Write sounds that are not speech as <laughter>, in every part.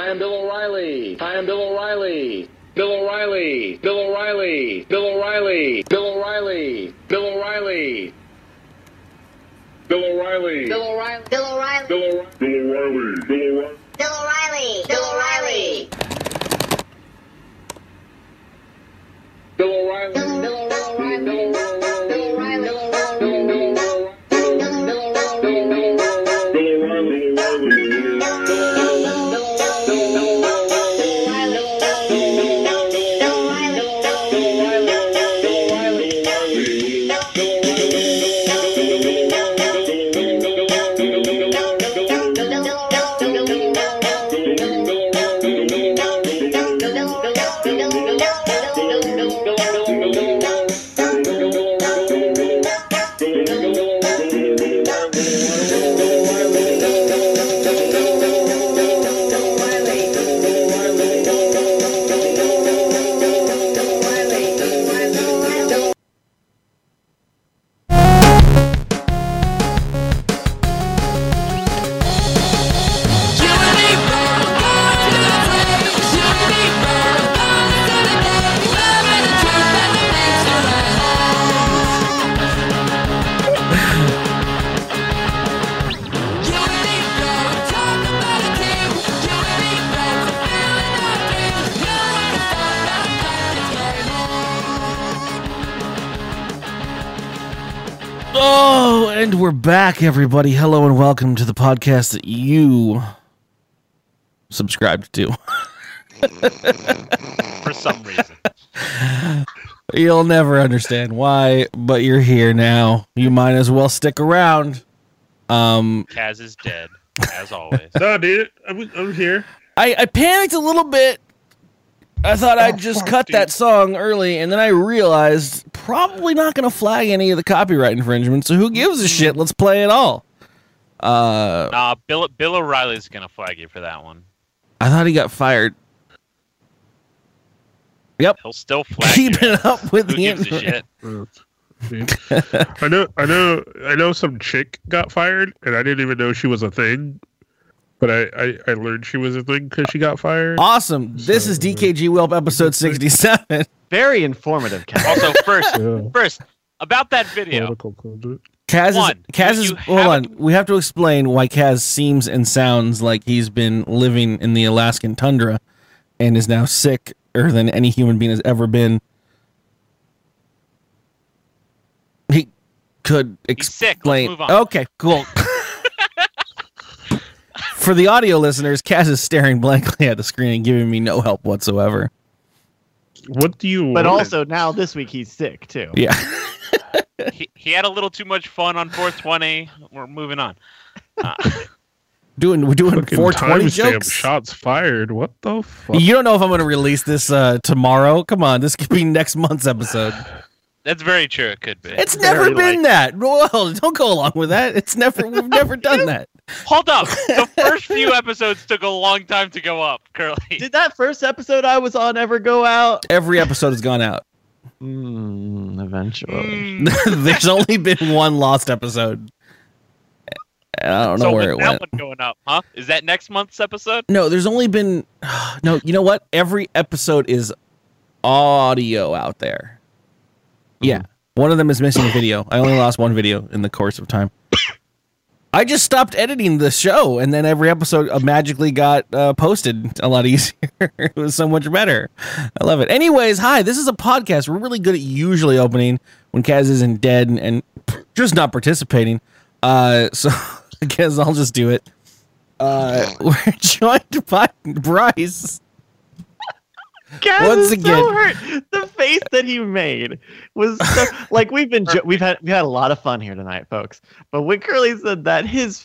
I am Bill O'Reilly. I am Bill O'Reilly. Bill O'Reilly. Bill O'Reilly. Bill O'Reilly. Bill O'Reilly. Bill O'Reilly. Bill O'Reilly. Bill O'Reilly. Bill Bill O'Reilly. O'Reilly. Bill O'Reilly. Bill O'Reilly. Bill O'Reilly. Bill O'Reilly. Bill O'Reilly. Bill O'Reilly. Bill O'Reilly. We're back, everybody. Hello and welcome to the podcast that you subscribed to. <laughs> for some reason. You'll never understand why, but you're here now. You might as well stick around. Um, Kaz is dead, as always. <laughs> No, dude, I'm, I'm here. I, I panicked a little bit. I thought I'd just fuck, cut dude. that song early, and then I realized probably not going to flag any of the copyright infringement. So who gives a shit? Let's play it all. Uh, Nah, Bill Bill O'Reilly's gonna flag you for that one. I thought he got fired. Yep, He'll still flag keeping you. up with Who the gives a shit? <laughs> I know, I know, I know. Some chick got fired, and I didn't even know she was a thing. But I, I, I learned she was a thing because she got fired. Awesome. This is DKG Welp episode 67. <laughs> Very informative, Ken. Also, first, Yeah. first about that video. Political conduct. Kaz is, Kaz is hold on. haven't- We have to explain why Kaz seems and sounds like he's been living in the Alaskan tundra and is now sicker than any human being has ever been. He could He's sick. Let's explain. move on. Okay, cool. For the audio listeners, Kaz is staring blankly at the screen and giving me no help whatsoever. What do you? But want? also now this week he's sick too. Yeah. <laughs> He, he had a little too much fun on 420. We're moving on. Uh, <laughs> Doing we're doing Fucking 420 timestamp jokes. Shots fired. What the fuck? You don't know if I'm going to release this uh, tomorrow. Come on, this could be next month's episode. <sighs> that's very true. It could be. It's never Very been that. Well, don't go along with that. It's never. We've never done <laughs> that. Hold up. The <laughs> first few episodes took a long time to go up, Curly. Did that first episode I was on ever go out? Every episode has gone out. Mm, eventually. Mm, <laughs> There's only been one lost episode. I don't know so where it when's that went. one going up, huh? Is that next month's episode? No, there's only been. <sighs> No, you know what? Every episode is audio out there. Yeah, one of them is missing video. I only lost one video in the course of time. I just stopped editing the show, and then every episode uh, magically got uh, posted a lot <laughs> easier. it was so much better. I love it. Anyways, hi. This is a podcast. We're really good at usually opening when Kaz isn't dead and, and just not participating. Uh, so <laughs> I guess I'll just do it. Uh, <laughs> we're joined by Bryce. Kaz Once is so again- hurt. The face that he made was so, <laughs> like we've been jo- we've had we had a lot of fun here tonight, folks. But when Curly said that, his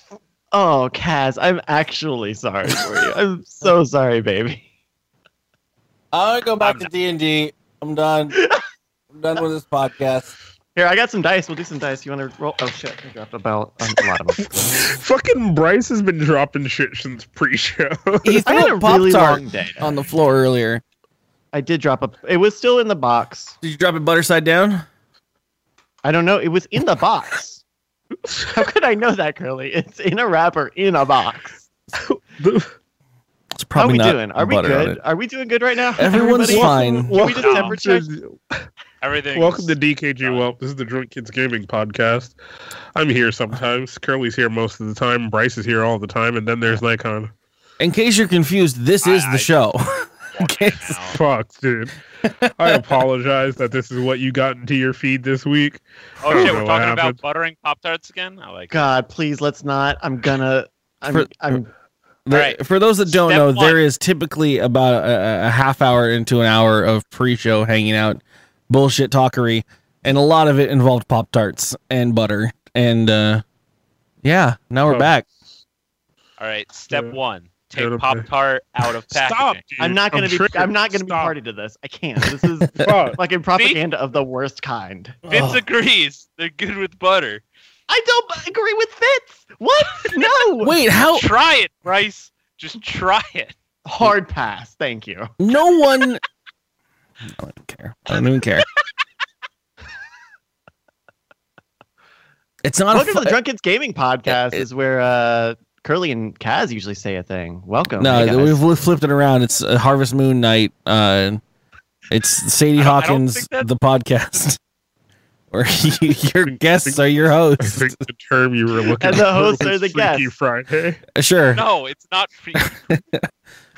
oh Kaz, I'm actually sorry for you. I'm so <laughs> sorry, baby. I want to go back to D and D. I'm done. I'm done with this podcast. Here, I got some dice. We'll do some dice. You want to roll? Oh shit! I dropped a belt. A lot of them. <laughs> Fucking Bryce has been dropping shit since pre-show. He I had a a pop really tart long day. on the floor earlier. I did drop a. It was still in the box. Did you drop it butter side down? I don't know. It was in the box. How could I know that, Curly? It's in a wrapper in a box. The- It's How are probably we not doing? Are we butter on good? it. Are we doing good right now? Everyone's Everybody? fine. Can we just Welcome temperature check? Everything. Welcome to DKG Welp. This is the Drunk Kids Gaming Podcast. I'm here sometimes. Curly's here most of the time. Bryce is here all the time, and then there's Nikon. In case you're confused, this is I- the I- show. <laughs> In case- Fuck, dude. I apologize that this is what you got into your feed this week. Oh shit, we're what talking about buttering Pop Tarts again? I like it. God, please let's not. I'm gonna. I'm. For- I'm. The- Alright. For those that don't Step know, one. there is typically about a, a half hour into an hour of pre-show hanging out, bullshit talkery, and a lot of it involved Pop Tarts and butter. And uh, yeah, now we're Oh. back. All right, step Yeah. one. Go Take Pop. Tart out of <laughs> packaging. Stop. I'm not gonna be. triggered. I'm not gonna be Stop. party to this. I can't. This is <laughs> Fuck. <laughs> fucking propaganda of the worst kind. Vince Oh. agrees. They're good with butter. I don't agree with Fitz. What? No. Wait, how? Try it, Bryce. Just try it. Hard pass. Thank you. No one. I don't care. I don't even care. It's not. A Welcome fu- to the Drunk Kids Gaming Podcast. It- is where uh, Curly and Kaz usually say a thing. Welcome. no, Hey, we've we've flipped it around. It's uh, Harvest Moon night. Uh, it's Sadie I don't- I don't Hawkins, the podcast, <laughs> Or <laughs> you, <laughs> your guests are your I hosts. think the term you were looking And the for hosts was are the Freaky guests. Friday. Sure, No, it's not free.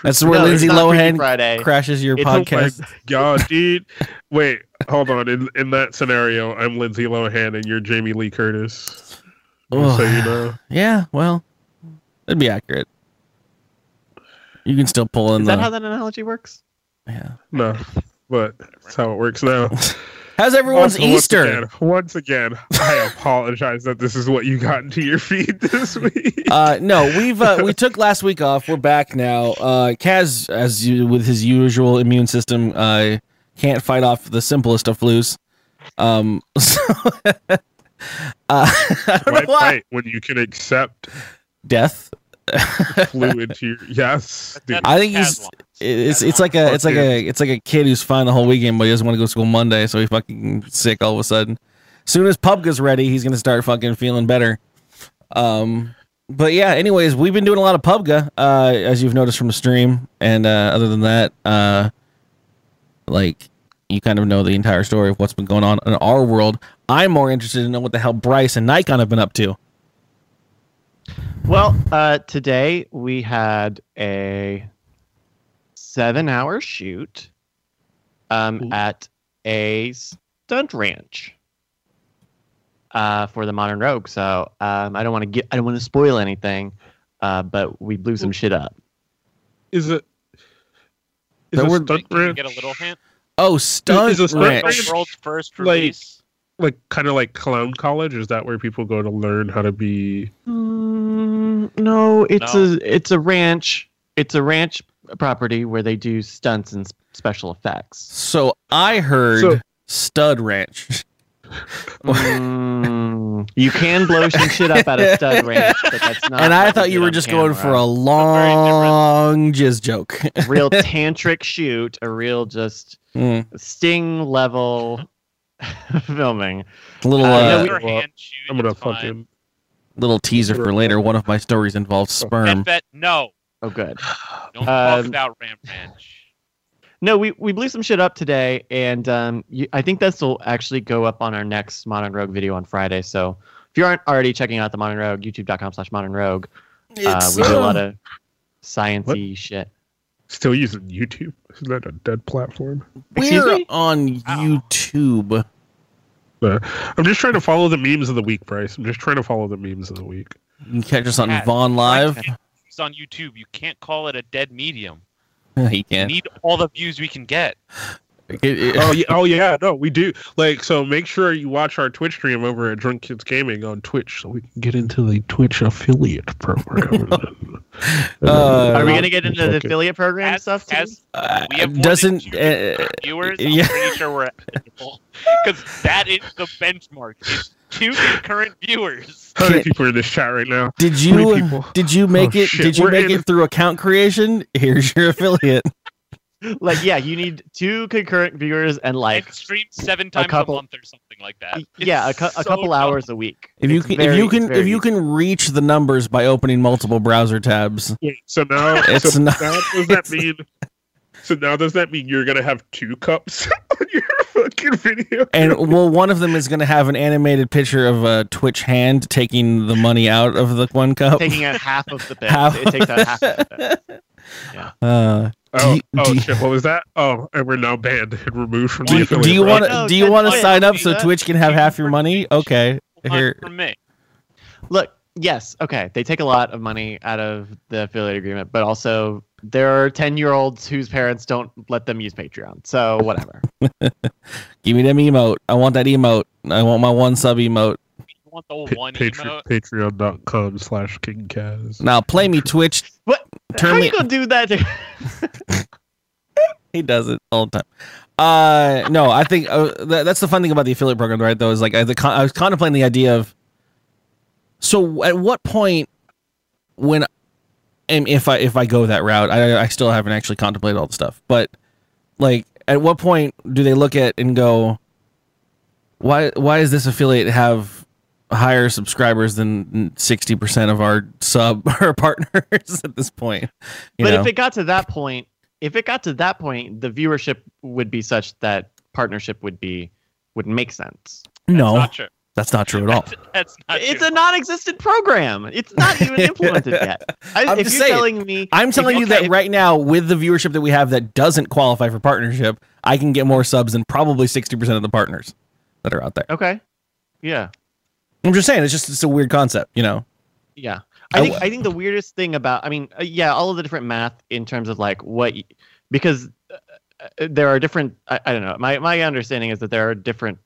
that's where No, Lindsay Lohan Friday. crashes your It's a- podcast. God, dude. Wait, hold on. In in that scenario, I'm Lindsay Lohan and you're Jamie Lee Curtis. Just so you know. Yeah, well, that'd be accurate. You can still pull in Is the. that how that analogy works? yeah. No, but that's how it works now. <laughs> How's everyone's Also, once Easter? again- Once again, I <laughs> apologize that this is what you got into your feed <laughs> this week. Uh, no, we've uh, we took last week off. We're back now. Uh, Kaz, as you with his usual immune system, uh, can't fight off the simplest of flus. Um, so, uh, I don't Why know why. fight when you can accept Death. flu into your yes? Dude. I think he's it's it's like a it's like a it's like a kid who's fine the whole weekend, but he doesn't want to go to school Monday, so he's fucking sick all of a sudden. Soon as PUBG's ready, he's gonna start fucking feeling better. Um, but yeah. Anyways, we've been doing a lot of PUBG, uh, as you've noticed from the stream, and uh, other than that, uh, like you kind of know the entire story of what's been going on in our world. I'm more interested to know what the hell Bryce and Nikon have been up to. Well, uh, today we had a seven-hour shoot um, at a stunt ranch uh, for the Modern Rogue. So um, I don't want to get, I don't want to spoil anything, uh, but we blew some shit up. Is it? Is There a were- stunt Can ranch get a little hint? Oh, stunt Is a stunt ranch. ranch- World's first Like- like kind of like clown college? Is that where people go to learn how to be? Mm, no, it's No. a it's a ranch. It's a ranch property where they do stunts and special effects. So I heard So- Stud Ranch. <laughs> Mm, you can blow some shit up at a stud <laughs> ranch, but that's not. and I thought you were on just going for a camera. long jizz joke. real <laughs> tantric shoot, a real just Mm, sting level filming. little Uh, uh, yeah, we- well, hand shoot, I'm gonna it's fine. fucking. Little teaser for later. One of my stories involves sperm. Bet, bet, no. Oh, good. Don't talk Um, about Ram Ranch. No, we, we blew some shit up today, and um, you, I think this will actually go up on our next Modern Rogue video on Friday. So if you aren't already checking out the Modern Rogue, youtube.com slash Modern Rogue, uh, we do a lot of sciencey shit. Still using YouTube? Isn't that a dead platform? We're on YouTube. I'm just trying to follow the memes of the week, Bryce. I'm just trying to follow the memes of the week. You can catch us on Cat. Vaughn Live. It's on YouTube. You can't call it a dead medium. <laughs> you We need all the views we can get. It- it- oh yeah, <laughs> oh yeah, no, we do. Like, so make sure you watch our Twitch stream over at Drunk Kids Gaming on Twitch, so we can get into the Twitch affiliate program. <laughs> Uh, Are we going to get into the affiliate program As, stuff too? as uh, we have more than doesn't two uh, viewers, I'm yeah. pretty sure we're <laughs> because that is the benchmark. Is two concurrent viewers. How many people are in this chat right now? did you did you make Oh, it shit, did you we're make in- it through account creation? Here's your affiliate. Like yeah, you need two concurrent viewers and like and stream seven times a, couple- month or something like that. yeah, a, It's cou- a couple dumb. hours a week. If you can, very- if you it's can, if you can reach the numbers by opening multiple browser tabs, Wait, so now, <laughs> It's so not- now does that <laughs> mean? So now does that mean you're gonna have two cups <laughs> on your fucking video? and well, one of them is going to have an animated picture of a Twitch hand taking the money out of the one cup. taking out half of the bit. Half. It takes out half of the bit. Uh, oh, you- oh you- shit! What was that? Oh, and we're now banned and removed from the you, affiliate. do you want to do you want to oh, sign up so that. Twitch can have half your money? Okay, here. from me. Look, yes, okay, they take a lot of money out of the affiliate agreement, but also there are ten-year-olds whose parents don't let them use Patreon. So whatever. <laughs> Give me them emote. I want that emote. I want my one sub emote. You want the Pa- one Patre- Patreon.com slash King Kaz. Now play me Twitch. What? Turn How you gonna do that? He does it all the time. Uh, no, I think uh, that, that's the fun thing about the affiliate program, right? Though is like I, the I was contemplating the idea of. So at what point, when, and if I if I go that route, I I still haven't actually contemplated all the stuff, but like at what point do they look at and go, why why does this affiliate have higher subscribers than sixty percent of our sub <laughs> or partners at this point? You but know? if it got to that point, if it got to that point, the viewership would be such that partnership would be would make sense. no, Not true. that's not true at all. <laughs> That's not It's true. a non-existent program. It's not even <laughs> implemented yet. I, I'm if just you're saying. telling me, I'm if telling you okay, that if- right now, with the viewership that we have that doesn't qualify for partnership, I can get more subs than probably 60% of the partners that are out there. Okay. Yeah. I'm just saying, it's just it's a weird concept, you know? Yeah. I think I think the weirdest thing about I mean uh, yeah all of the different math in terms of like what y- because uh, uh, there are different I, I don't know my my understanding is that there are different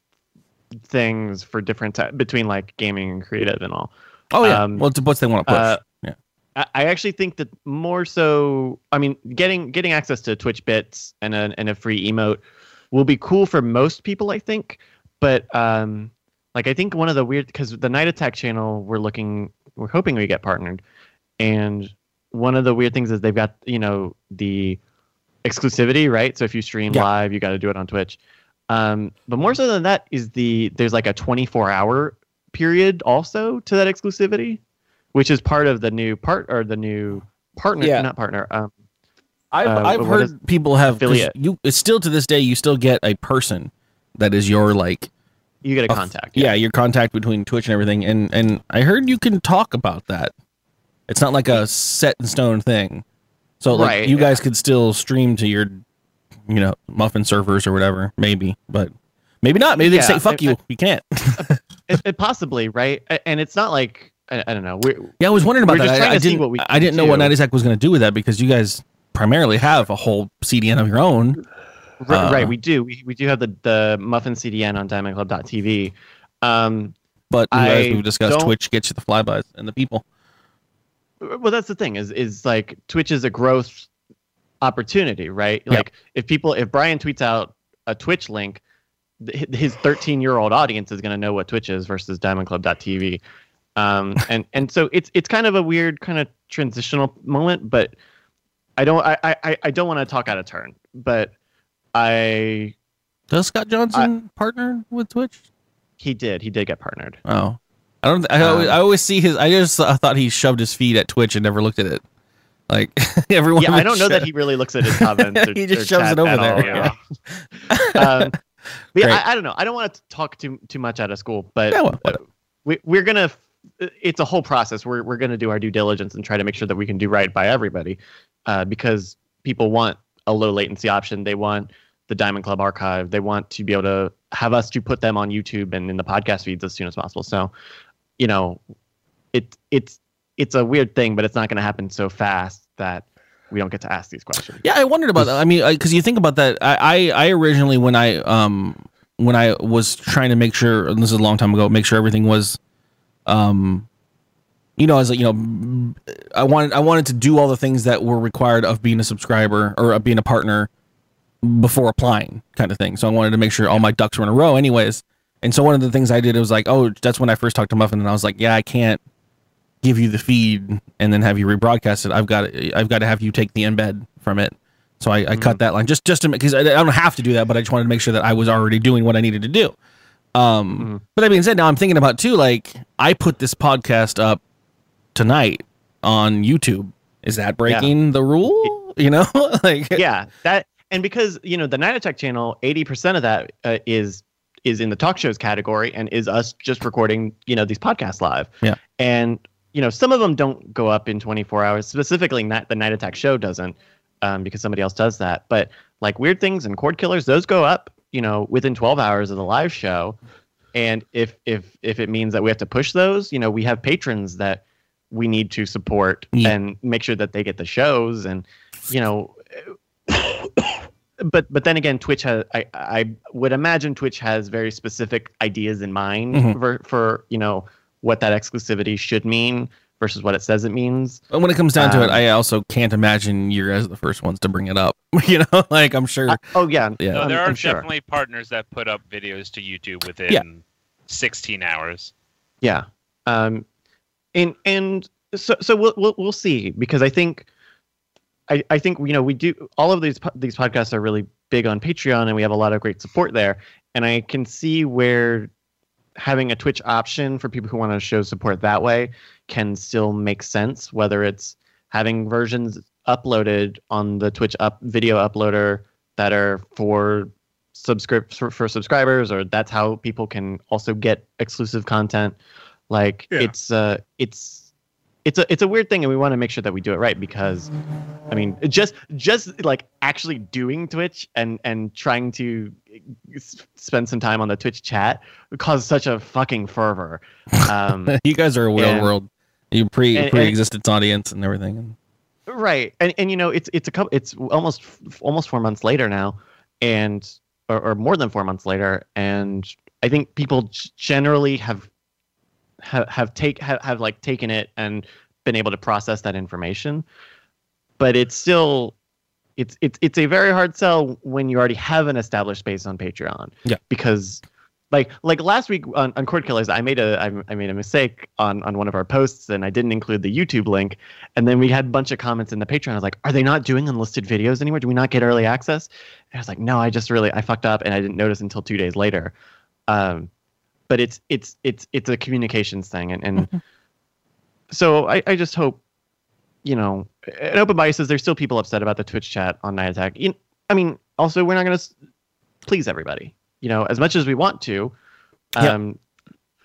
things for different between like gaming and creative and all. Oh, yeah. Um, well, it's what they want to push. uh, yeah. I, I actually think that more so I mean getting getting access to Twitch bits and a and a free emote will be cool for most people I think but um like I think one of the weird because the Night Attack channel we're looking we're hoping we get partnered and one of the weird things is they've got you know the exclusivity right so if you stream Yeah. live you got to do it on Twitch um but more so than that is the there's like a 24 hour period also to that exclusivity which is part of the new part or the new partner Yeah. not partner um I've, uh, I've heard is- people have affiliate. you, it's still to this day, you still get a person that is your, like, you get a contact yeah, your contact between Twitch and everything. And, and I heard you can talk about that. It's not like a set in stone thing. So, like, Right, you yeah. guys could still stream to your, you know, muffin servers or whatever, maybe, but maybe not. Maybe they Yeah, say, fuck I- you. You can't. <laughs> It, it possibly right and it's not like I, I don't know we're, Yeah, I was wondering about that. I, I didn't. I didn't know what do. Night Attack was going to do with that because you guys primarily have a whole CDN of your own. Right, Uh, right, we do. We, we do have the, the Muffin CDN on DiamondClub.tv. Um, But you I we've discussed Twitch gets you the flybys and the people. well, that's the thing is is like Twitch is a growth opportunity, right? Yeah. Like if people, if Brian tweets out a Twitch link, his 13 year old audience is going to know what Twitch is versus DiamondClub.tv. Um, <laughs> and and so it's it's kind of a weird kind of transitional moment, but I don't I I, I don't want to talk out of turn, but I Does Scott Johnson partner with Twitch? he did he did get partnered. Oh, I don't. I, always, Um, I always see his. I just I thought he shoved his feet at Twitch and never looked at it. Like <laughs> everyone. yeah, I don't know that he really looks at his comments. <laughs> Or, He just shoves it over there, all, yeah. um, yeah, I, I don't know. I don't want to talk too too much out of school, but we, we're gonna. It's a whole process. We're we're gonna do our due diligence and try to make sure that we can do right by everybody, uh, because people want a low latency option. They want the Diamond Club archive. They want to be able to have us to put them on YouTube and in the podcast feeds as soon as possible. So, you know, it it's it's a weird thing, but it's not going to happen so fast that we don't get to ask these questions. Yeah, I wondered about that. I mean, because you think about that. I, I I originally when I um when I was trying to make sure this is a long time ago, make sure everything was um you know, as like, you know, I wanted I wanted to do all the things that were required of being a subscriber or of being a partner before applying, kind of thing. So I wanted to make sure all my ducks were in a row, anyways. And so one of the things I did was like, oh, that's when I first talked to Muffin, and I was like, yeah, I can't give you the feed and then have you rebroadcast it. I've got I've got to have you take the embed from it. So I, I cut that line just just to because I, I don't have to do that, but I just wanted to make sure that I was already doing what I needed to do. Um, Mhm. but that being said, now I'm thinking about too. Like I put this podcast up tonight on YouTube. Is that breaking the rule? You know, <laughs> like yeah, that and because you know the Night Attack channel, eighty percent of that uh, is is in the talk shows category and is us just recording you know these podcasts live. Yeah. and you know some of them don't go up in twenty four hours. Specifically, not the Night Attack show doesn't um, because somebody else does that. But like weird things and cord killers, those go up you know within twelve hours of the live show. And if if if it means that we have to push those, you know, we have patrons that we need to support Yeah. and make sure that they get the shows and you know but but then again twitch has i i would imagine twitch has very specific ideas in mind Mhm. for for you know what that exclusivity should mean versus what it says it means But when it comes down to it, Um, I also can't imagine you guys are the first ones to bring it up. <laughs> You know, like I'm sure. I- oh yeah Yeah. No, I'm- there are I'm sure. definitely partners that put up videos to YouTube within Yeah. 16 hours. Yeah. Um, and and so so we'll we'll, we'll see because I think I, I think you know we do all of these these podcasts are really big on Patreon and we have a lot of great support there and I can see where having a Twitch option for people who want to show support that way can still make sense whether it's having versions uploaded on the Twitch up video uploader that are for subscript for, for subscribers or that's how people can also get exclusive content like Yeah. it's uh it's it's a it's a weird thing and we want to make sure that we do it right because i mean just just like actually doing twitch and and trying to spend some time on the twitch chat caused such a fucking fervor um <laughs> you guys are a real and- world. You pre and- and- pre existence audience and everything. right and and you know it's it's a couple it's almost almost four months later now and or, or more than four months later and i think people generally have have have take have, have like taken it and been able to process that information but it's still it's it's it's a very hard sell when you already have an established space on patreon Yeah. because like like last week on, on cord killers i made a I, I made a mistake on on one of our posts and i didn't include the youtube link and then we had a bunch of comments in the Patreon. I was like, "Are they not doing unlisted videos anymore? Do we not get early access?" And I was like, "No, I just really I fucked up, and I didn't notice until two days later." Um, but it's it's it's it's a communications thing, and and so I I just hope, you know, an open bias is there's still people upset about the Twitch chat on Night Attack. You, I mean, also we're not going to please everybody, you know, as much as we want to. Yeah. Um,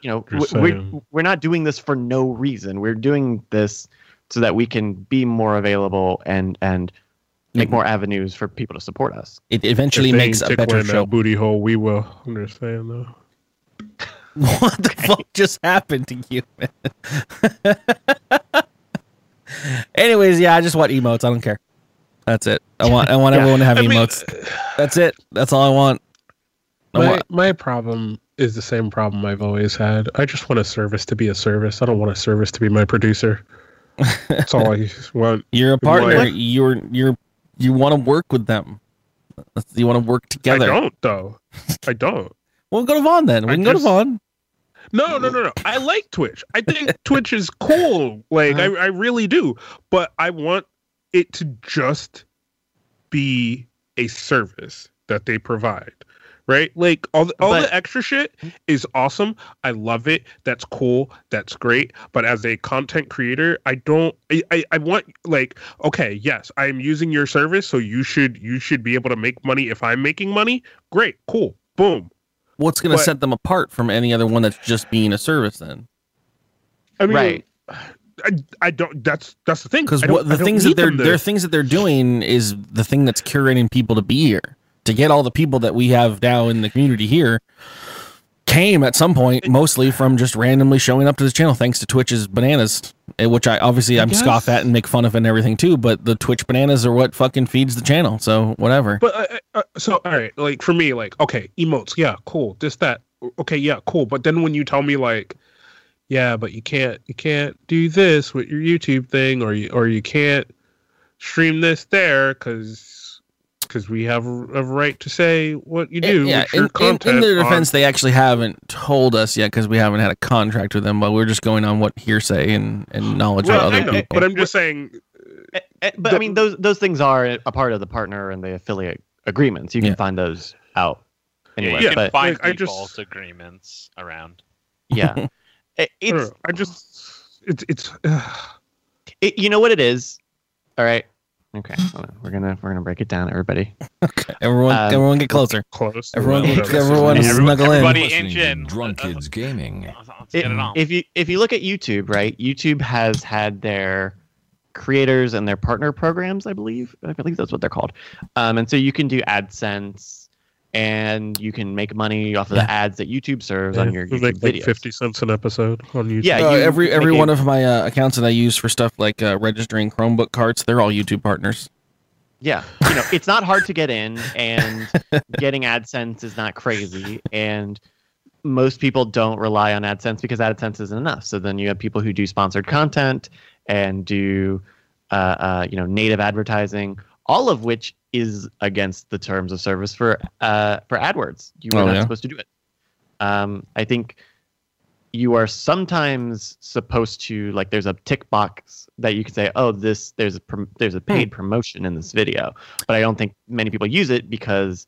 you know, Just w- we're, saying. we're not doing this for no reason. We're doing this so that we can be more available and and make Mhm. more avenues for people to support us. It eventually makes a better show. booty hole. We will understand though. <laughs> what the fuck just happened to you, man? <laughs> Anyways, yeah, I just want emotes. I don't care. That's it. I want I want Yeah. everyone to have I mean, emotes. That's it. That's all I want. I My, want my problem is the same problem I've always had. I just want a service to be a service. I don't want a service to be my producer. That's all I want. <laughs> you're a Good morning. partner. You're you're you want to work with them. You want to work together. I don't though. I don't. Well, go to Vaughn then. We I can go to just- Vaughn. No, no, no, no. I like Twitch. I think <laughs> Twitch is cool. Like uh-huh. I, I really do. But I want it to just be a service that they provide. Right? Like all the, all But- the extra shit is awesome. I love it. That's cool. That's great. But as a content creator, I don't I, I, I want like okay, yes, I am using your service, so you should you should be able to make money if I'm making money. Great, cool. Boom. What's going to set them apart from any other one that's just being a service then? I mean, Right. I, I don't. That's that's the thing. Because what the things that they're them they're things that they're doing is the thing that's curating people to be here to get all the people that we have now in the community here came at some point mostly from just randomly showing up to this channel thanks to Twitch's bananas, eh, which I obviously I I'm scoff at and make fun of and everything too. But the Twitch bananas are what fucking feeds the channel. So whatever. But uh, so all right, like for me, like okay, emotes, yeah, cool. This that, okay, yeah, cool. But then when you tell me like, yeah, but you can't you can't do this with your YouTube thing, or you or you can't stream this there because because we have a, a right to say what you do Eh, yeah, with your in, in, content. in their on- defense, they actually haven't told us yet because we haven't had a contract with them. But we're just going on what hearsay and, and knowledge well, of I other know, people. but I'm just saying, A- Eh, But I mean, those those things are a part of the partner and the affiliate agreements. You can Yeah. find those out Yeah, anyway. you can find Like, I default just- agreements around. yeah, <laughs> It- it's I just it's it's it, you know what it is. All right. Okay. hold on. We're gonna we're gonna break it down, everybody. okay, Everyone, Um, everyone, get closer. close. Everyone, get, everyone, Everyone- snuggle in. everybody Listening inch in. Drunk Kids Gaming. Let's, let's get it on. If you if you look at YouTube, right? YouTube has had their creators and their partner programs, I believe. I believe that's what they're called. Um, and so you can do AdSense, and you can make money off of Yeah. the ads that YouTube serves on your we YouTube make like videos. fifty cents an episode on YouTube. Yeah, Uh, you every every make a- one of my uh, accounts that I use for stuff like uh, registering Chromebook carts, they're all YouTube partners. Yeah, you know, it's not hard to get in, and <laughs> getting AdSense is not crazy. And most people don't rely on AdSense because AdSense isn't enough. So then you have people who do sponsored content and do, uh, uh, you know, native advertising, all of which is against the terms of service for uh, for AdWords. You are Oh, not yeah? supposed to do it. Um, I think you are sometimes supposed to like there's a tick box that you can say oh this there's a prom- there's a paid promotion in this video but i don't think many people use it because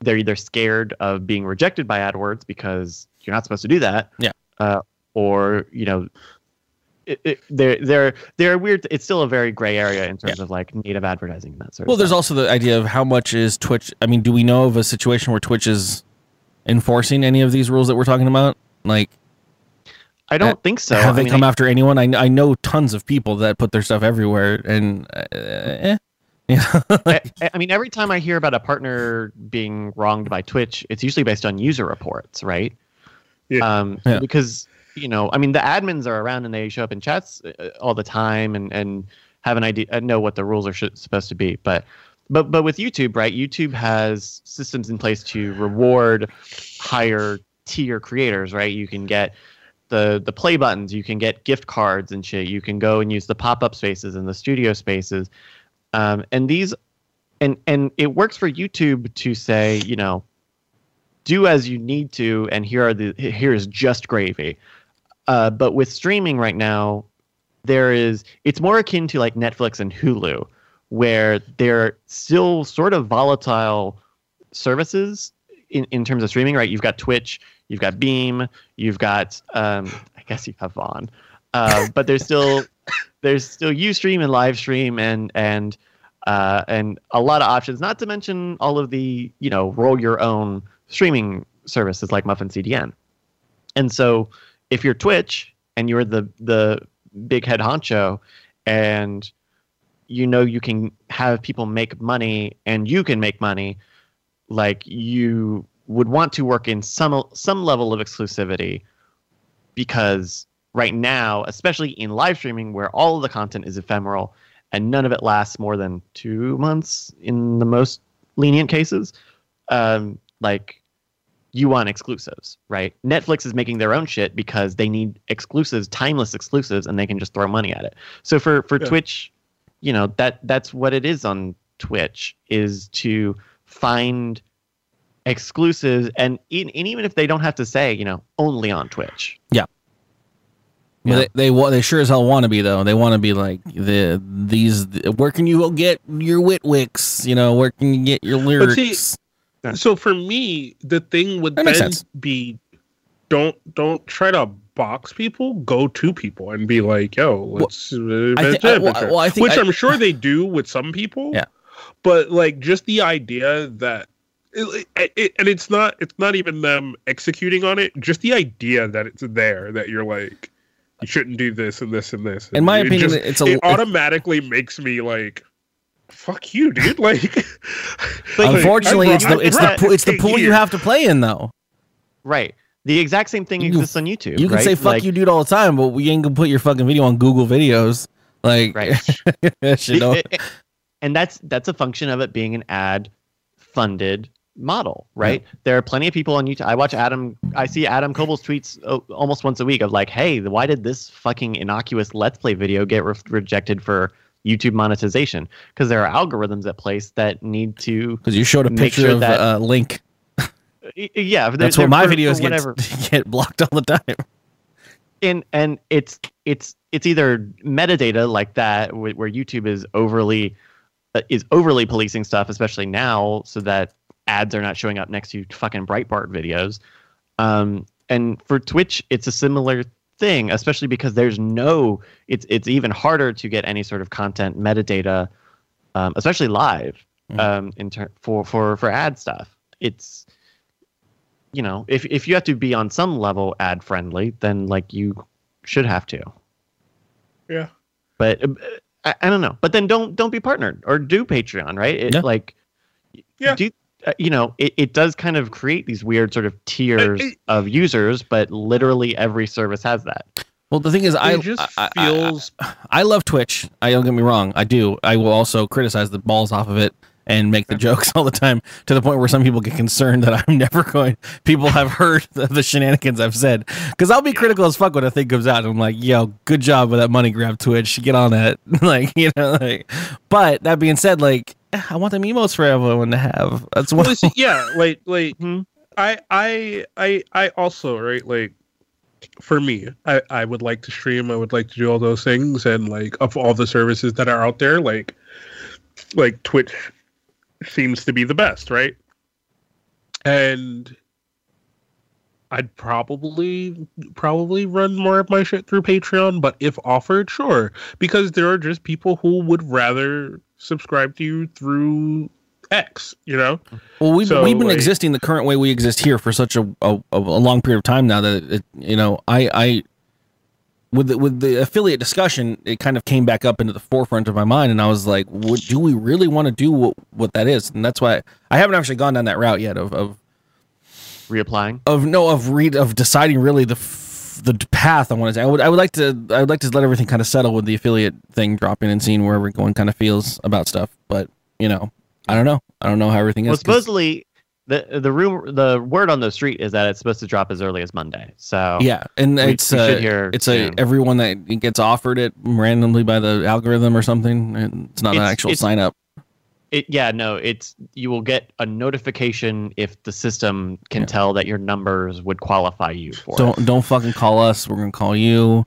they're either scared of being rejected by adwords because you're not supposed to do that Yeah. uh, or you know it, it, they're they're they're weird it's still a very gray area in terms of like native advertising and that sort of Well, there's stuff. also the idea of how much is Twitch. I mean, do we know of a situation where Twitch is enforcing any of these rules that we're talking about? Like, i don't think so have I they mean, come I- after anyone? I, I know tons of people that put their stuff everywhere, and uh, eh, <laughs> you like, I, I mean, every time I hear about a partner being wronged by Twitch, it's usually based on user reports, right? Yeah. Um, Yeah. Because you know, I mean, the admins are around and they show up in chats uh, all the time and and have an idea, uh, know what the rules are sh- supposed to be. But but but with YouTube, right? YouTube has systems in place to reward higher tier creators, right? You can get the the play buttons, you can get gift cards and shit. You can go and use the pop up spaces and the studio spaces, um, and these and and it works for YouTube to say, you know, do as you need to, and here are the here is just gravy. Uh, but with streaming right now, there is it's more akin to like Netflix and Hulu, where they're still sort of volatile services in, in terms of streaming. Right, you've got Twitch, you've got Beam, you've got um, I guess you have Vaughn, uh, but there's still there's still UStream and live stream and and uh, and a lot of options. Not to mention all of the you know roll your own streaming services like Muffin CDN. And so if you're Twitch and you're the the big head honcho and you know you can have people make money and you can make money like you would want to work in some some level of exclusivity because right now especially in live streaming where all of the content is ephemeral and none of it lasts more than two months in the most lenient cases um, like you want exclusives, right? Netflix is making their own shit because they need exclusives, timeless exclusives, and they can just throw money at it. So for for Yeah. Twitch, you know that that's what it is on Twitch is to find exclusives, and, and even if they don't have to say, you know, only on Twitch. Yeah. But they they, wa- they sure as hell want to be though. They want to be like the these. Where can you go get your Witwicks? You know, where can you get your But see, lyrics? So for me, the thing would That then be don't don't try to box people. Go to people and be like, "Yo, let's." uh, I thi- I- well, well, I think which I- I, am sure they do with some people. Yeah. But like, just the idea that. It, it- it- and it's not it's not even them executing on it just the idea that it's there that you're like you shouldn't do this and this and this In my opinion, just- it's a. it automatically makes me like fuck you dude <laughs> like But unfortunately, I'd it's the it's the pool, it's the pool you have to play in though. Right. The exact same thing You exists on YouTube. You can right? say "fuck Like, you, dude" all the time, but we ain't gonna put your fucking video on Google Videos. Like, Right. you know, It- it- and that's that's a function of it being an ad funded model right there are plenty of people on youtube i watch adam i see adam Koebel's tweets uh, almost once a week of like hey why did this fucking innocuous let's play video get re- rejected for youtube monetization because there are algorithms at place that need to because you showed a picture sure of that- uh, Link. yeah That's where my for- for videos whatever get <laughs> get blocked all the time. and and it's it's it's either metadata like that where YouTube is overly uh, is overly policing stuff, especially now, so that ads are not showing up next to fucking Breitbart videos. Um, and for Twitch, it's a similar thing, especially because there's no. It's it's even harder to get any sort of content metadata, um, especially live, Mm. um, in ter- for for for ad stuff. It's you know, if if you have to be on some level ad friendly, then like you should have to. Yeah. But uh, I, I don't know. But then don't don't be partnered or do Patreon, right? It, Yeah. Like, Yeah. Do, Uh, you know, it, it does kind of create these weird sort of tiers it- of users, but uh, literally every service has that. Well, the thing is, I, just I, I- feels I love Twitch. I don't get me wrong. I do. I will also criticize the balls off of it and make the jokes <laughs> all the time to the point where some people get concerned that I'm <laughs> never going. People have heard the, the shenanigans I've said because I'll be critical as fuck when a thing comes out. And I'm like, yo, good job with that money grab, Twitch. Get on that. <laughs> like, you know, like. But that being said, like, <sighs> I want them emotes for everyone to have. That's what. well, it's- yeah, <laughs> like like Hmm. I I I I also right like for me, I I would like to stream. I would like to do all those things, and like of all the services that are out there, like like Twitch seems to be the best, right? And I'd probably probably run more of my shit through Patreon, but if offered, sure, because there are just people who would rather subscribe to you through X, you know. Well, we've, So, we've been like- existing the current way we exist here for such a, a, a long period of time now that it, you know I I with the, with the affiliate discussion it kind of came back up into the forefront of my mind and I was like, what, do we really want to do what, what that is? And that's why I haven't actually gone down that route yet of of, Reapplying. of no of read of deciding really the f- the path I want to. Say. I would I would like to I would like to let everything kind of settle with the affiliate thing dropping and seeing where everyone kind of feels about stuff. But you know, I don't know. I don't know how everything Well, is. supposedly the the rumor the word on the street is that it's supposed to drop as early as Monday. So Yeah, and we- it's we uh, hear it's a everyone that gets offered it randomly by the algorithm or something. And it's not an actual it's- sign up. It yeah no it's you will get a notification if the system can Yeah. tell that your numbers would qualify you for. Don't don't fucking call us. We're gonna call you.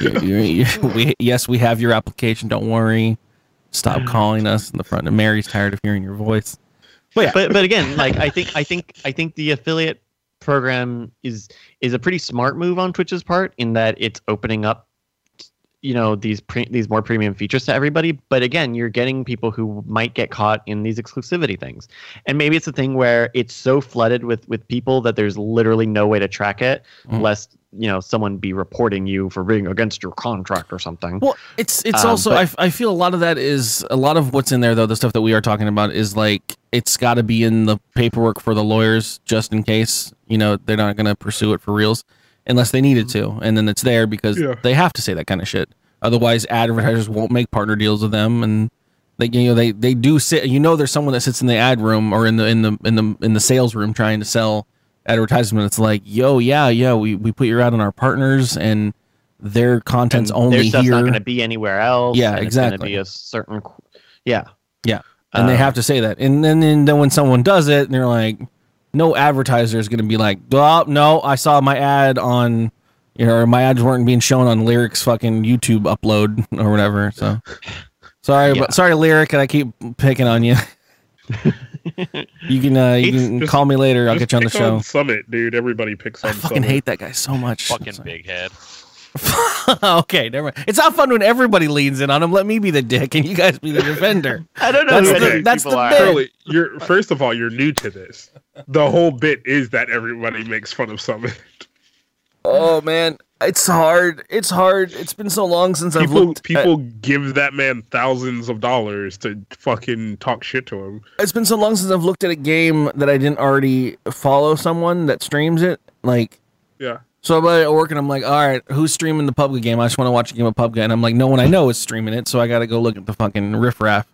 You- you- you- <laughs> we, yes, we have your application. Don't worry. Stop mm. calling us in the front. And Mary's tired of hearing your voice. But yeah, but but again, like I think I think I think the affiliate program is is a pretty smart move on Twitch's part in that it's opening up you know these pre- these more premium features to everybody but again you're getting people who might get caught in these exclusivity things. And maybe it's a thing where it's so flooded with with people that there's literally no way to track it Mm. lest you know someone be reporting you for being against your contract or something. Well, it's it's Um, also but- I, I feel a lot of that is a lot of what's in there though the stuff that we are talking about is like it's got to be in the paperwork for the lawyers just in case you know they're not going to pursue it for reals unless they needed to and then it's there because Yeah. they have to say that kind of shit otherwise advertisers won't make partner deals with them and they you know they they do sit you know there's someone that sits in the ad room or in the in the in the in the sales room trying to sell advertisement it's like yo yeah yeah we we put your ad on our partners and their content's And only their stuff's here not going to be anywhere else Yeah, and it's gonna exactly. be a certain yeah Yeah. and they Um, have to say that. And then, and then when someone does it, and they're like, no advertiser is going to be like, oh, no, I saw my ad on, you know, my ads weren't being shown on Lirik's fucking YouTube upload <laughs> or whatever. So sorry, Yeah. but sorry, Lirik, and I keep picking on you. <laughs> you can, uh, you It's can just- call me later. I'll Just get you on the pick show. Summit, dude. Everybody picks on I fucking Summit. hate that guy so much. Fucking Sorry. big head. <laughs> okay, never mind. It's not fun when everybody leans in on him. Let me be the dick and you guys be the defender. <laughs> I don't know That's who the- any of these that's the are. bit. Shirley, you're first of all, you're new to this. The whole bit is that everybody makes fun of Summit. Oh man, it's hard. It's hard. It's been so long since I've People looked. people give that man thousands of dollars to fucking talk shit to him. it's been so long since I've looked at a game that I didn't already follow someone that streams it. Like, Yeah. So I'm at work and I'm like, all right, who's streaming the PUBG game? I just want to watch a game of PUBG, and I'm like, no one I know is streaming it, so I got to go look at the fucking riffraff.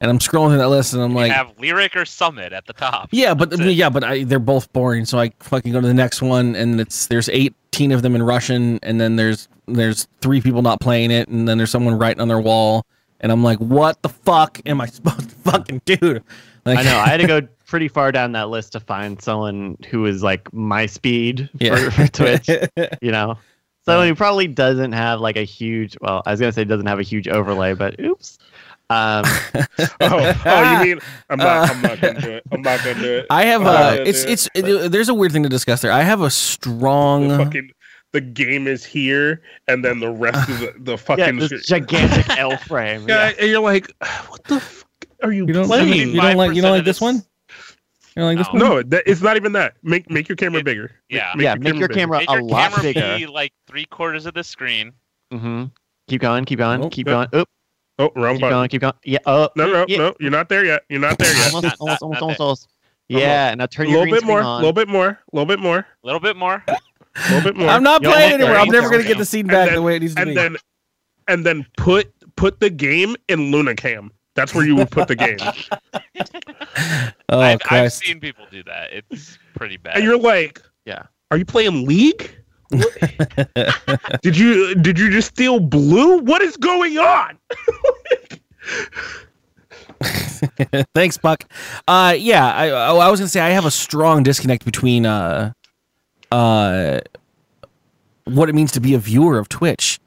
And I'm scrolling through that list, and I'm You like, have Lirik or summit at the top. Yeah, but That's it. yeah, but I, they're both boring. So I fucking go to the next one, and it's there's 18 of them in Russian, and then there's there's three people not playing it, and then there's someone writing on their wall, and I'm like, what the fuck am I <laughs> supposed to fucking do? Like, I know. I had to go <laughs> pretty far down that list to find someone who is like my speed Yeah. for, <laughs> for Twitch. <laughs> You know, So he probably doesn't have like a huge. Well, I was gonna say doesn't have a huge overlay, but oops. Um, <laughs> oh, oh, you mean I'm not? I'm not gonna do it. I'm not gonna do it. I have I'm not uh it's it. it's it, there's a weird thing to discuss there. I have a the strong fucking the game is here, and then the rest of the, the yeah, fucking this gigantic L frame. yeah, Yeah. and you're like, <sighs> what the fuck are you, You don't playing? you don't like you don't like this this- one? You don't like this No. one? No, that, it's not even that. Make make your camera It- bigger. yeah. Yeah, make your bigger. camera Make a your lot camera bigger. be like three quarters of the screen. Mm-hmm. Keep going, keep going, Oh, keep yep. going. Oop, Oh, wrong keep button. going, keep going. Yeah. Oh, No, no, yeah. no. You're not there yet. You're not there yet. Almost, Not- almost, not- almost, not almost, that. almost. Yeah, now turn A your little green bit screen more. A little bit more. A little bit more. A little bit more. A <laughs> little bit more. I'm not You playing almost anymore. I'm never gonna get the scene back then- the way it needs to be. and then and then put put the game in Lunacam. That's where you would put the game. <laughs> oh I've, I've seen people do that. It's pretty bad. and you're like, Yeah. Are you playing League? <laughs> <laughs> Did you did you just steal blue? What is going on? Thanks, Buck. Uh, yeah, I, I I was gonna say I have a strong disconnect between uh, uh, what it means to be a viewer of Twitch,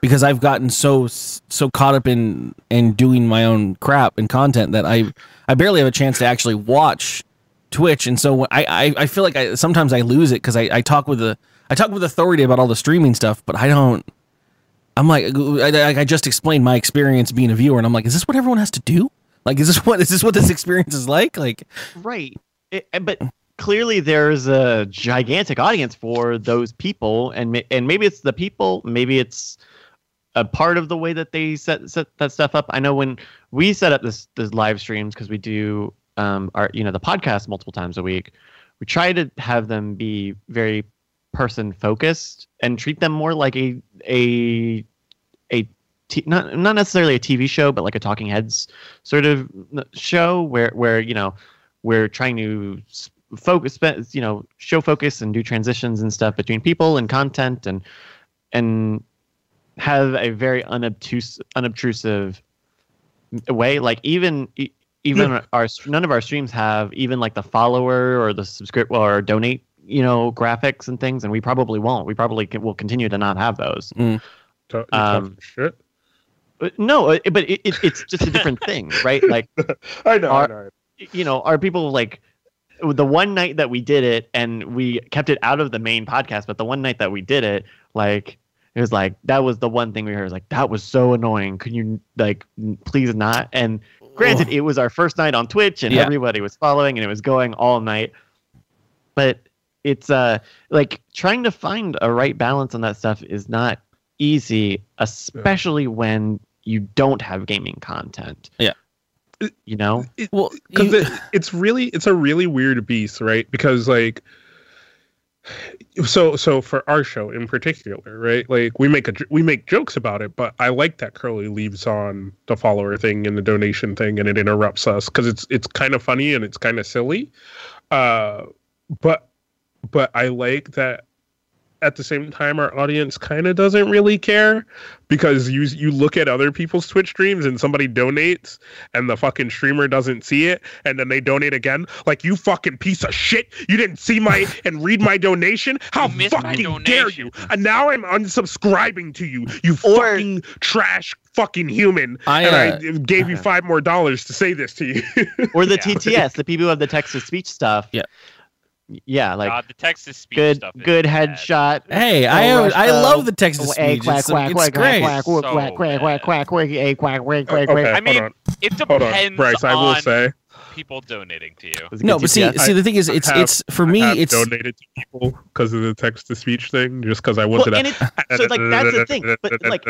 because I've gotten so so caught up in in doing my own crap and content that I I barely have a chance to actually watch Twitch, and so I I, I feel like I sometimes I lose it because I, I talk with the I talk with authority about all the streaming stuff, but I don't. I'm like I, I just explained my experience being a viewer, and I'm like, is this what everyone has to do? Like, is this what is this what this experience is like? Like, Right. It- but clearly there's a gigantic audience for those people and and maybe it's the people, maybe it's a part of the way that they set set that stuff up. I know when we set up this this live streams because we do um our you know the podcast multiple times a week, we try to have them be very person focused and treat them more like a a a t- not not necessarily a TV show, but like a Talking Heads sort of show where where you know we're trying to focus you know show focus and do transitions and stuff between people and content and and have a very unobtuse unobtrusive way like even even our none of our streams have even like the follower or the subscript or donate you know graphics and things and we probably won't we probably can, will continue to not have those Ta- you Um, shit. No uh, but it, it, it's just a different <laughs> thing right like <laughs> I know. I know. you know, are people like the one night that we did it and we kept it out of the main podcast, but the one night that we did it, like it was like that was the one thing we heard It was like that was so annoying. Can you like please not? And granted, it was our first night on Twitch and Yeah. everybody was following and it was going all night. But it's uh like trying to find a right balance on that stuff is not easy, especially when you don't have gaming content. Yeah. You know? well, because you- it, it's really it's a really weird beast right because like so so for our show in particular right like we make a we make jokes about it but i like that curly leaves on the follower thing and the donation thing and it interrupts us because it's it's kind of funny and it's kind of silly. Uh but but i like that at the same time our audience kind of doesn't really care because you you look at other people's twitch streams and somebody donates and the fucking streamer doesn't see it and then they donate again. Like you fucking piece of shit. You didn't see my <laughs> and read my donation? How You missed my fucking dare you? And now i'm unsubscribing to you you Or- fucking trash fucking human. I, and uh, i gave you five more dollars to say this to you. <laughs> Or the Yeah. TTS, the people who have the text to speech stuff. Yeah. Yeah, like God, the text to speech good stuff. good headshot. hey, Oh, I Rush, I love the text to oh, Hey, speech. quack, It's, quack, it's quack, great. quack, quack, So quack, quack, quack, quack, quack, hey, quack, quack, quack, quack. okay I hold mean, on It hold on depends bryce i will on say people donating to you. Was it No, good but see, TTS? see, the thing is, I it's have- it's for me, have it's donated to people because of the text to speech thing just because i well, wanted and to it's so like that's the thing. But like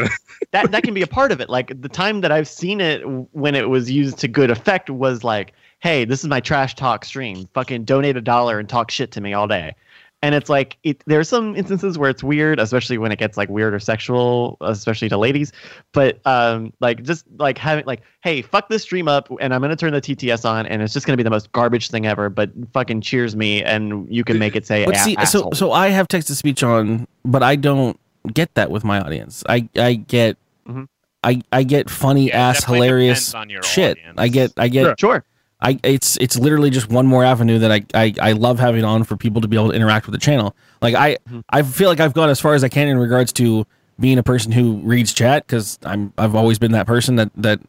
that that can be a part of it. Like the time that I've seen it when it was used to good effect was like, hey, this is my trash talk stream. Fucking donate a dollar and talk shit to me all day. And it's like it, there are some instances where it's weird, especially when it gets like weird or sexual, especially to ladies. But um, like just like having like, hey, fuck this stream up, and I'm gonna turn the TTS on, and it's just gonna be the most garbage thing ever. But fucking cheers me, and you can make it say, But "A- see, so asshole." so I have text to speech on, but I don't get that with my audience. I I get Mhm. I I get funny Yeah, ass hilarious on your shit. audience. I get I get Sure. I it's it's literally just one more avenue that I, I I love having on for people to be able to interact with the channel. Like I Mhm. I feel like I've gone as far as I can in regards to being a person who reads chat because I'm I've always been that person that that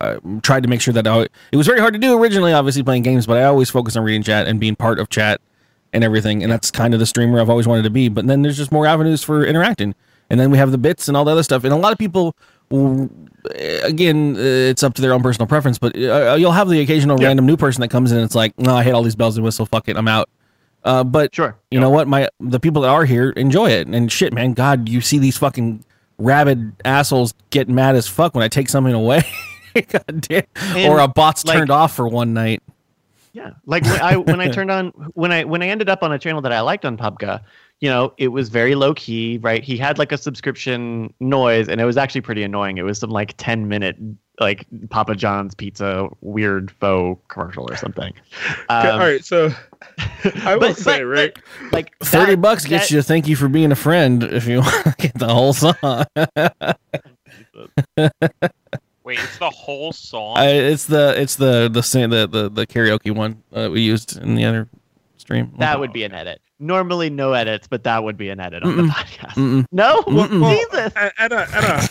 uh, tried to make sure that I, it was very hard to do originally, obviously playing games, but I always focus on reading chat and being part of chat and everything, and that's kind of the streamer I've always wanted to be. But then there's just more avenues for interacting, and then we have the bits and all the other stuff, and a lot of people. Again, uh, it's up to their own personal preference, but uh, you'll have the occasional random new person that comes in. and It's like, no, I hate all these bells and whistles. Fuck it, I'm out. Uh, but Sure. you know what? My the people that are here enjoy it, and shit, man. God, you see these fucking rabid assholes get mad as fuck when I take something away. <laughs> God damn. And, or a bot's like- turned off for one night. Yeah, like when I when I <laughs> turned on when I when I ended up on a channel that I liked on PUBG, you know, it was very low key, right? He had like a subscription noise, and it was actually pretty annoying. It was some like ten minute like Papa John's pizza weird faux commercial or something. <laughs> Um, all right, so <laughs> I will but- say, but- right? like Thirty that- bucks gets that- you to thank you for being a friend if you <laughs> want to get the whole song. Wait, it's the whole song. I, it's the it's the the sa- the the, the karaoke one uh, we used in the other stream. That would be an edit. Normally, no edits, but that would be an edit on the Mm-mm. podcast. Mm-mm. No, Mm-mm. Well, Jesus. At, at a at a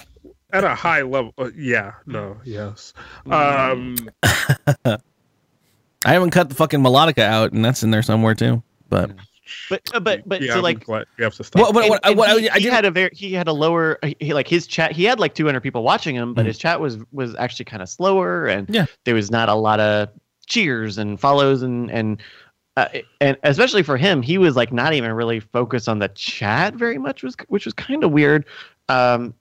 at a high level, uh, yeah, no, yes. Um, <laughs> I haven't cut the fucking melodica out, and that's in there somewhere too. But But uh, but but yeah, so like glad you have to stop. what what, what, and- and I, he, I he did had a very he had a lower he, like his chat he had like 200 people watching him but Mhm. his chat was was actually kind of slower and Yeah. there was not a lot of cheers and follows and and uh, and especially for him he was like not even really focused on the chat very much was which was kind of weird. Um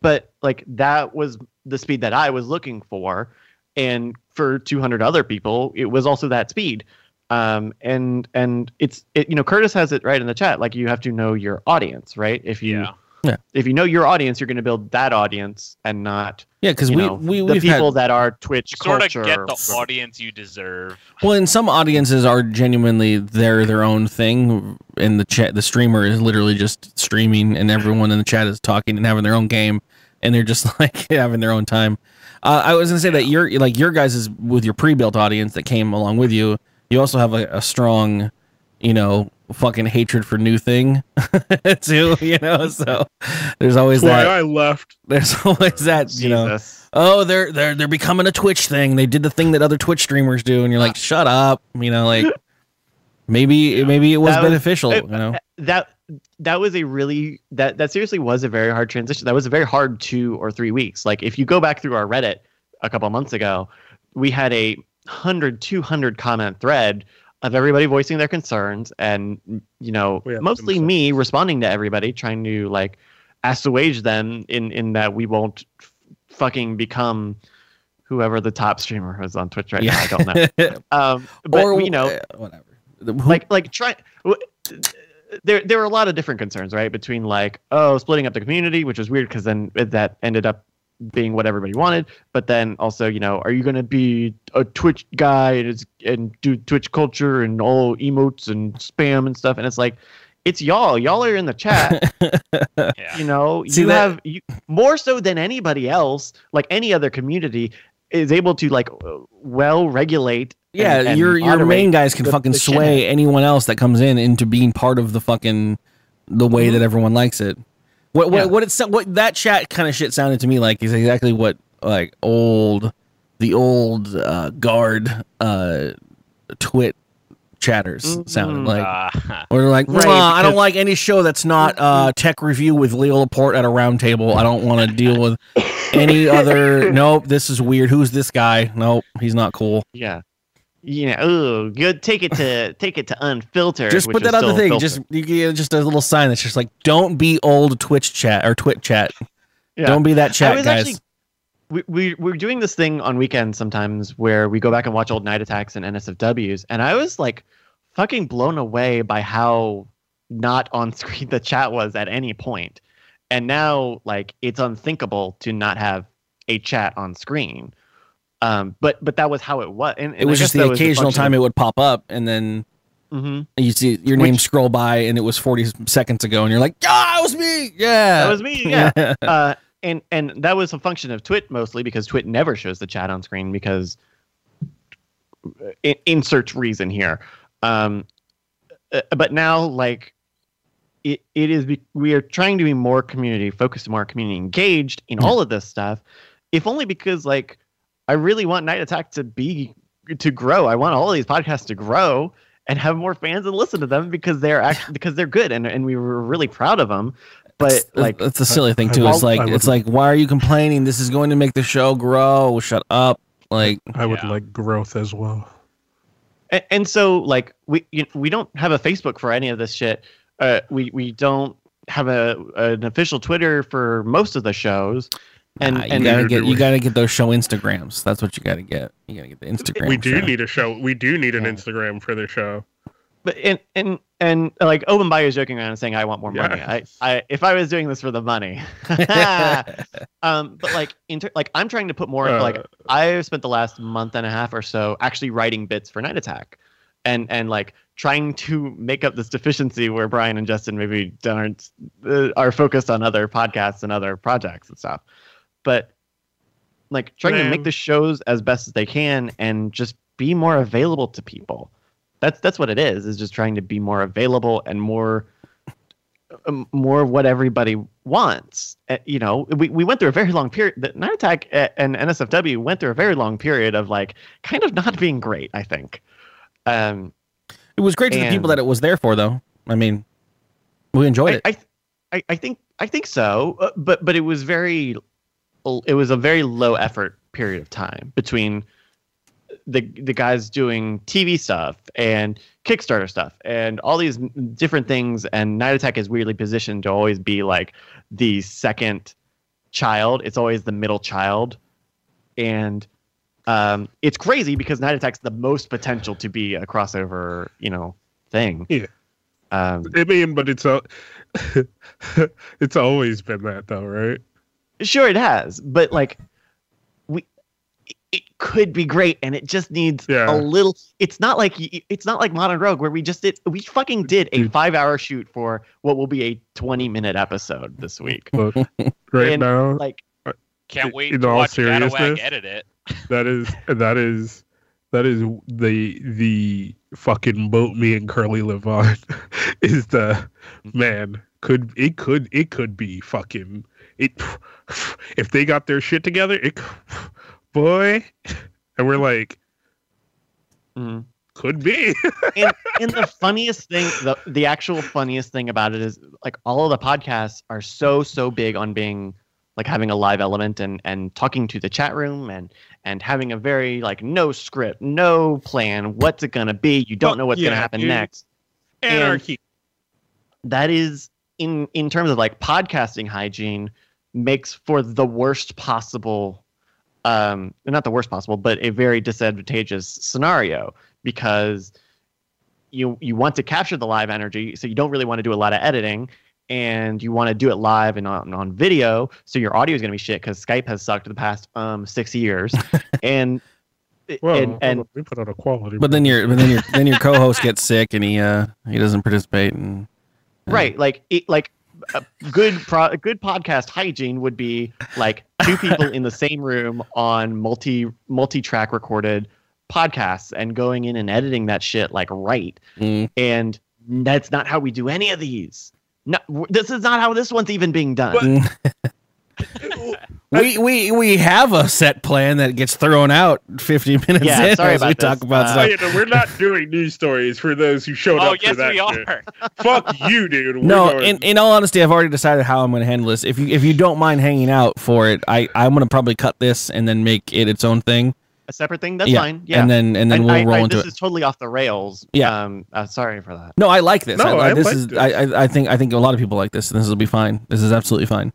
but like that was the speed that I was looking for. And for 200 other people it was also that speed. Um and and it's it you know curtis has it right in the chat like you have to know your audience right? If you yeah. If you know your audience you're going to build that audience and not yeah because you we know we the we've people had that are twitch Sort of get the audience you deserve. well, and some audiences are genuinely they're their own thing, and the chat the streamer is literally just streaming, and everyone in the chat is talking and having their own game, and they're just <laughs> like having their own time. Uh, I was gonna say that your like your guys is with your pre-built audience that came along with you. You also have a, a strong, you know, fucking hatred for new thing <laughs> too. You know, so there's always That's why. I left. There's <laughs> always that. You know, oh, they're they're they're becoming a Twitch thing. They did the thing that other Twitch streamers do, and you're like, uh. shut up. You know, like maybe <laughs> maybe it was That was- beneficial. it- you know, uh, that that was a really that that seriously was a very hard transition that was a very hard two or three weeks like if you go back through our reddit a couple months ago we had a 100 200 comment thread of everybody voicing their concerns and you know mostly me responding to everybody trying to like assuage them in in that we won't f- fucking become whoever the top streamer is on twitch right now. I don't know. <laughs> Um but or you know uh, whatever. Like like try w- there there were a lot of different concerns right? Between like oh splitting up the community which was weird because then that ended up being what everybody wanted but then also you know are you going to be a twitch guy and, and do twitch culture and all emotes and spam and stuff? And it's like it's y'all. Y'all are in the chat. <laughs> Yeah. you know See you that- have you more so than anybody else like any other community is able to like well regulate yeah, and your your main guys can the- fucking the shit sway anyone else that comes in into being part of the fucking the way mm-hmm. that everyone likes it. What what Yeah. what it's what that chat kind of shit sounded to me like is exactly what like old the old uh, guard uh twit chatters sounded Mhm. like. Uh, Or they're like, Right, "Nah, I don't like any show that's not uh, tech review with Leo Laporte at a round table. I don't want to deal with any other. <laughs> Nope, this is weird. Who's this guy? Nope, he's not cool. Yeah. Yeah. Oh, good. Take it to <laughs> take it to unfiltered. Just put that on the thing. filtered. Just you get just a little sign that's just like, don't be old Twitch chat or Twitch chat. Yeah. Don't be that chat, guys. actually- we, we we're doing this thing on weekends sometimes where we go back and watch old night attacks and NSFWs, and I was like fucking blown away by how not on <laughs> screen the chat was at any. And now like it's unthinkable to not have a chat on screen. Um, but but that was how it was. And, it was just the occasional time it would pop up, and then hmm you see your name Which- scroll by, and it was forty seconds ago, and you're like, ah, it was me. Yeah, That was me. Yeah. <laughs> uh, and and that was a function of Twit mostly because Twit never shows the chat on screen because in, insert reason here. Um, uh, but now, like, it, it is be, we are trying to be more community focused, more community engaged in all of this stuff. If only because, like, I really want Night Attack to be to grow. I want all of these podcasts to grow and have more fans and listen to them because they're actually <laughs> because they're good and and we were really proud of them. But It's- like, it's a silly thing I too. would- It's like I it's like why are you complaining? This is going to make the show grow. Shut up. Like I would Yeah. like growth as well. and, and so like we you, know, we don't have a Facebook for any of this shit. Uh, we we don't have a an official Twitter for most of the shows. And nah, you and gotta get you gotta get those show Instagrams. That's what you gotta get. You gotta get the Instagram. we do show. need a show. We do need an Yeah. Instagram for the show. but and and and like Open Bio is joking around and saying I want more money. I, I if I was doing this for the money. <laughs> <laughs> um, but like inter- like I'm trying to put more Uh, like I've spent the last month and a half or so actually writing bits for Night Attack, and and like trying to make up this deficiency where Brian and Justin maybe aren't uh, are focused on other podcasts and other projects and stuff, but like trying to make the shows as best as they can and just be more available to people. That's that's what it is. Is just trying to be more available and more um, more of what everybody wants. Uh, you know, we, we went through a very long period. The Night Attack uh, and NSFW went through a very long period of like kind of not being great. I think. Um, It was great to the people that it was there for, though. I mean, we enjoyed I, it. I, I, I think I think so, uh, but but it was very, it was a very low effort period of time between the the guys doing TV stuff and Kickstarter stuff and all these different things. And Night Attack is weirdly positioned to always be like the second child. It's always the middle child, and um, it's crazy because Night Attack's the most potential to be a crossover, you know, thing. Yeah. Um, I mean, but it's a, <laughs> it's always been that though, right? Sure, it has, but like, we, it could be great, and it just needs Yeah. a little. It's not like it's not like Modern Rogue where we just did. We fucking did a five-hour shoot for what will be a twenty-minute episode this week. Look, right And, now, Like, uh, Can't wait in to all watch seriousness? Edit it. <laughs> that is that is that is the the fucking boat me and Curly live on <laughs> is the man could it could it could be fucking it if they got their shit together it boy and we're like mm. could be <laughs> and and the funniest thing, the the actual funniest thing about it is like all of the podcasts are so so big on being like having a live element and and talking to the chat room and and having a very like no script, no plan, what's it gonna be? You don't Well, know what's gonna happen dude. next. anarchy That is in in terms of like podcasting hygiene makes for the worst possible um not the worst possible but a very disadvantageous scenario because you you want to capture the live energy so you don't really want to do a lot of editing and you want to do it live and on, on video so your audio is going to be shit because skype has sucked the past um six years. <laughs> And well and, and we put out a quality but then your but then your then your co-host gets sick and he uh he doesn't participate and right like it, like a good pro a good podcast hygiene would be like two people in the same room on multi multi track recorded podcasts and going in and editing that shit like right. Mm. and that's not how we do any of these. No this is not how this one's even being done <laughs> we we we have a set plan that gets thrown out 50 <laughs> minutes Yeah, in sorry as we about talk about Uh, stuff. Hey, no, we're not <laughs> doing news stories for those who showed Oh up yes, for that we are. Fuck you, dude. We're No, going- in, in all honesty, I've already decided how I'm going to handle this. If you if you don't mind hanging out for it, I I'm going to probably cut this and then make it its own thing. a separate thing that's yeah. fine yeah and then and then I- we'll I- roll I- into this it. is totally off the rails Yeah. um uh, sorry for that No, I like this. No, I, I this is it. I, I I think I think a lot of people like this. and This will be fine. This is absolutely fine.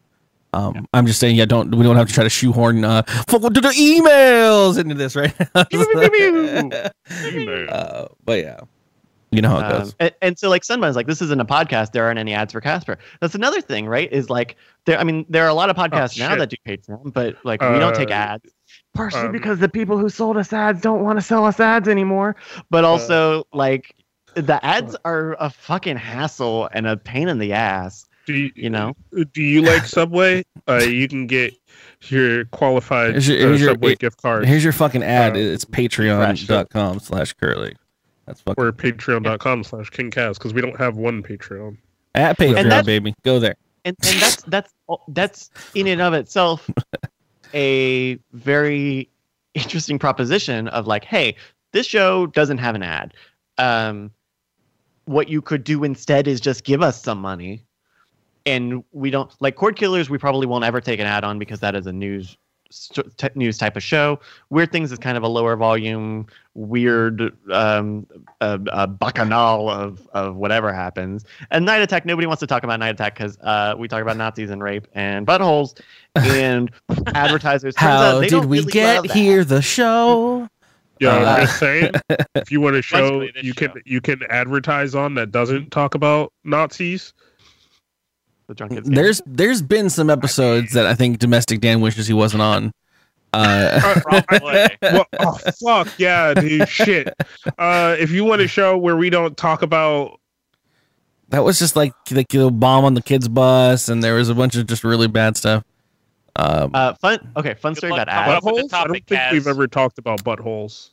Um, I'm just saying, yeah, don't we don't have to try to shoehorn uh, fuck to the emails into this, right? <laughs> uh, but yeah, you know how it Um, goes. and, and so like Sunbun's like this isn't a podcast. There aren't any ads for Casper. That's another thing, right? Is like there. I mean, there are a lot of podcasts now Oh, shit. that do Patreon, but like we don't take Uh, ads. Partially um, because the people who sold us ads don't want to sell us ads anymore. But also like the ads are a fucking hassle and a pain in the ass. Do you, You know? Do you like Subway? Uh, you can get your qualified Here's your- uh, here's your- Subway gift card Here's your fucking ad. Uh, it's patreon.com slash curly. That's fucking or patreon.com slash kingkaz because we don't have one Patreon. at Patreon, baby. Go there. and and that's that's that's in and of itself <laughs> a very interesting proposition of like hey this show doesn't have an ad um what you could do instead is just give us some money and we don't like cord killers we probably won't ever take an ad on because that is a news st- t- news type of show weird things is kind of a lower volume weird um uh, uh, bacchanal of of whatever happens and night attack nobody wants to talk about night attack because uh we talk about nazis and rape and buttholes and <laughs> advertisers turns out How they did we really get here? The show. Yeah, Uh, I'm just saying. If you want <laughs> to show, Basically, this you can show. you can advertise on that doesn't talk about Nazis. The drunken Sailor. There's there's been some episodes that I think domestic Dan wishes he wasn't on. Uh, Probably. <laughs> well, oh fuck yeah, dude, shit. Uh, if you want a show where we don't talk about, that was just like like the bomb on the kids bus, and there was a bunch of just really bad stuff. Um, uh fun okay fun story luck about coming ads up with the buttholes, I don't topic, think we've ever talked about buttholes.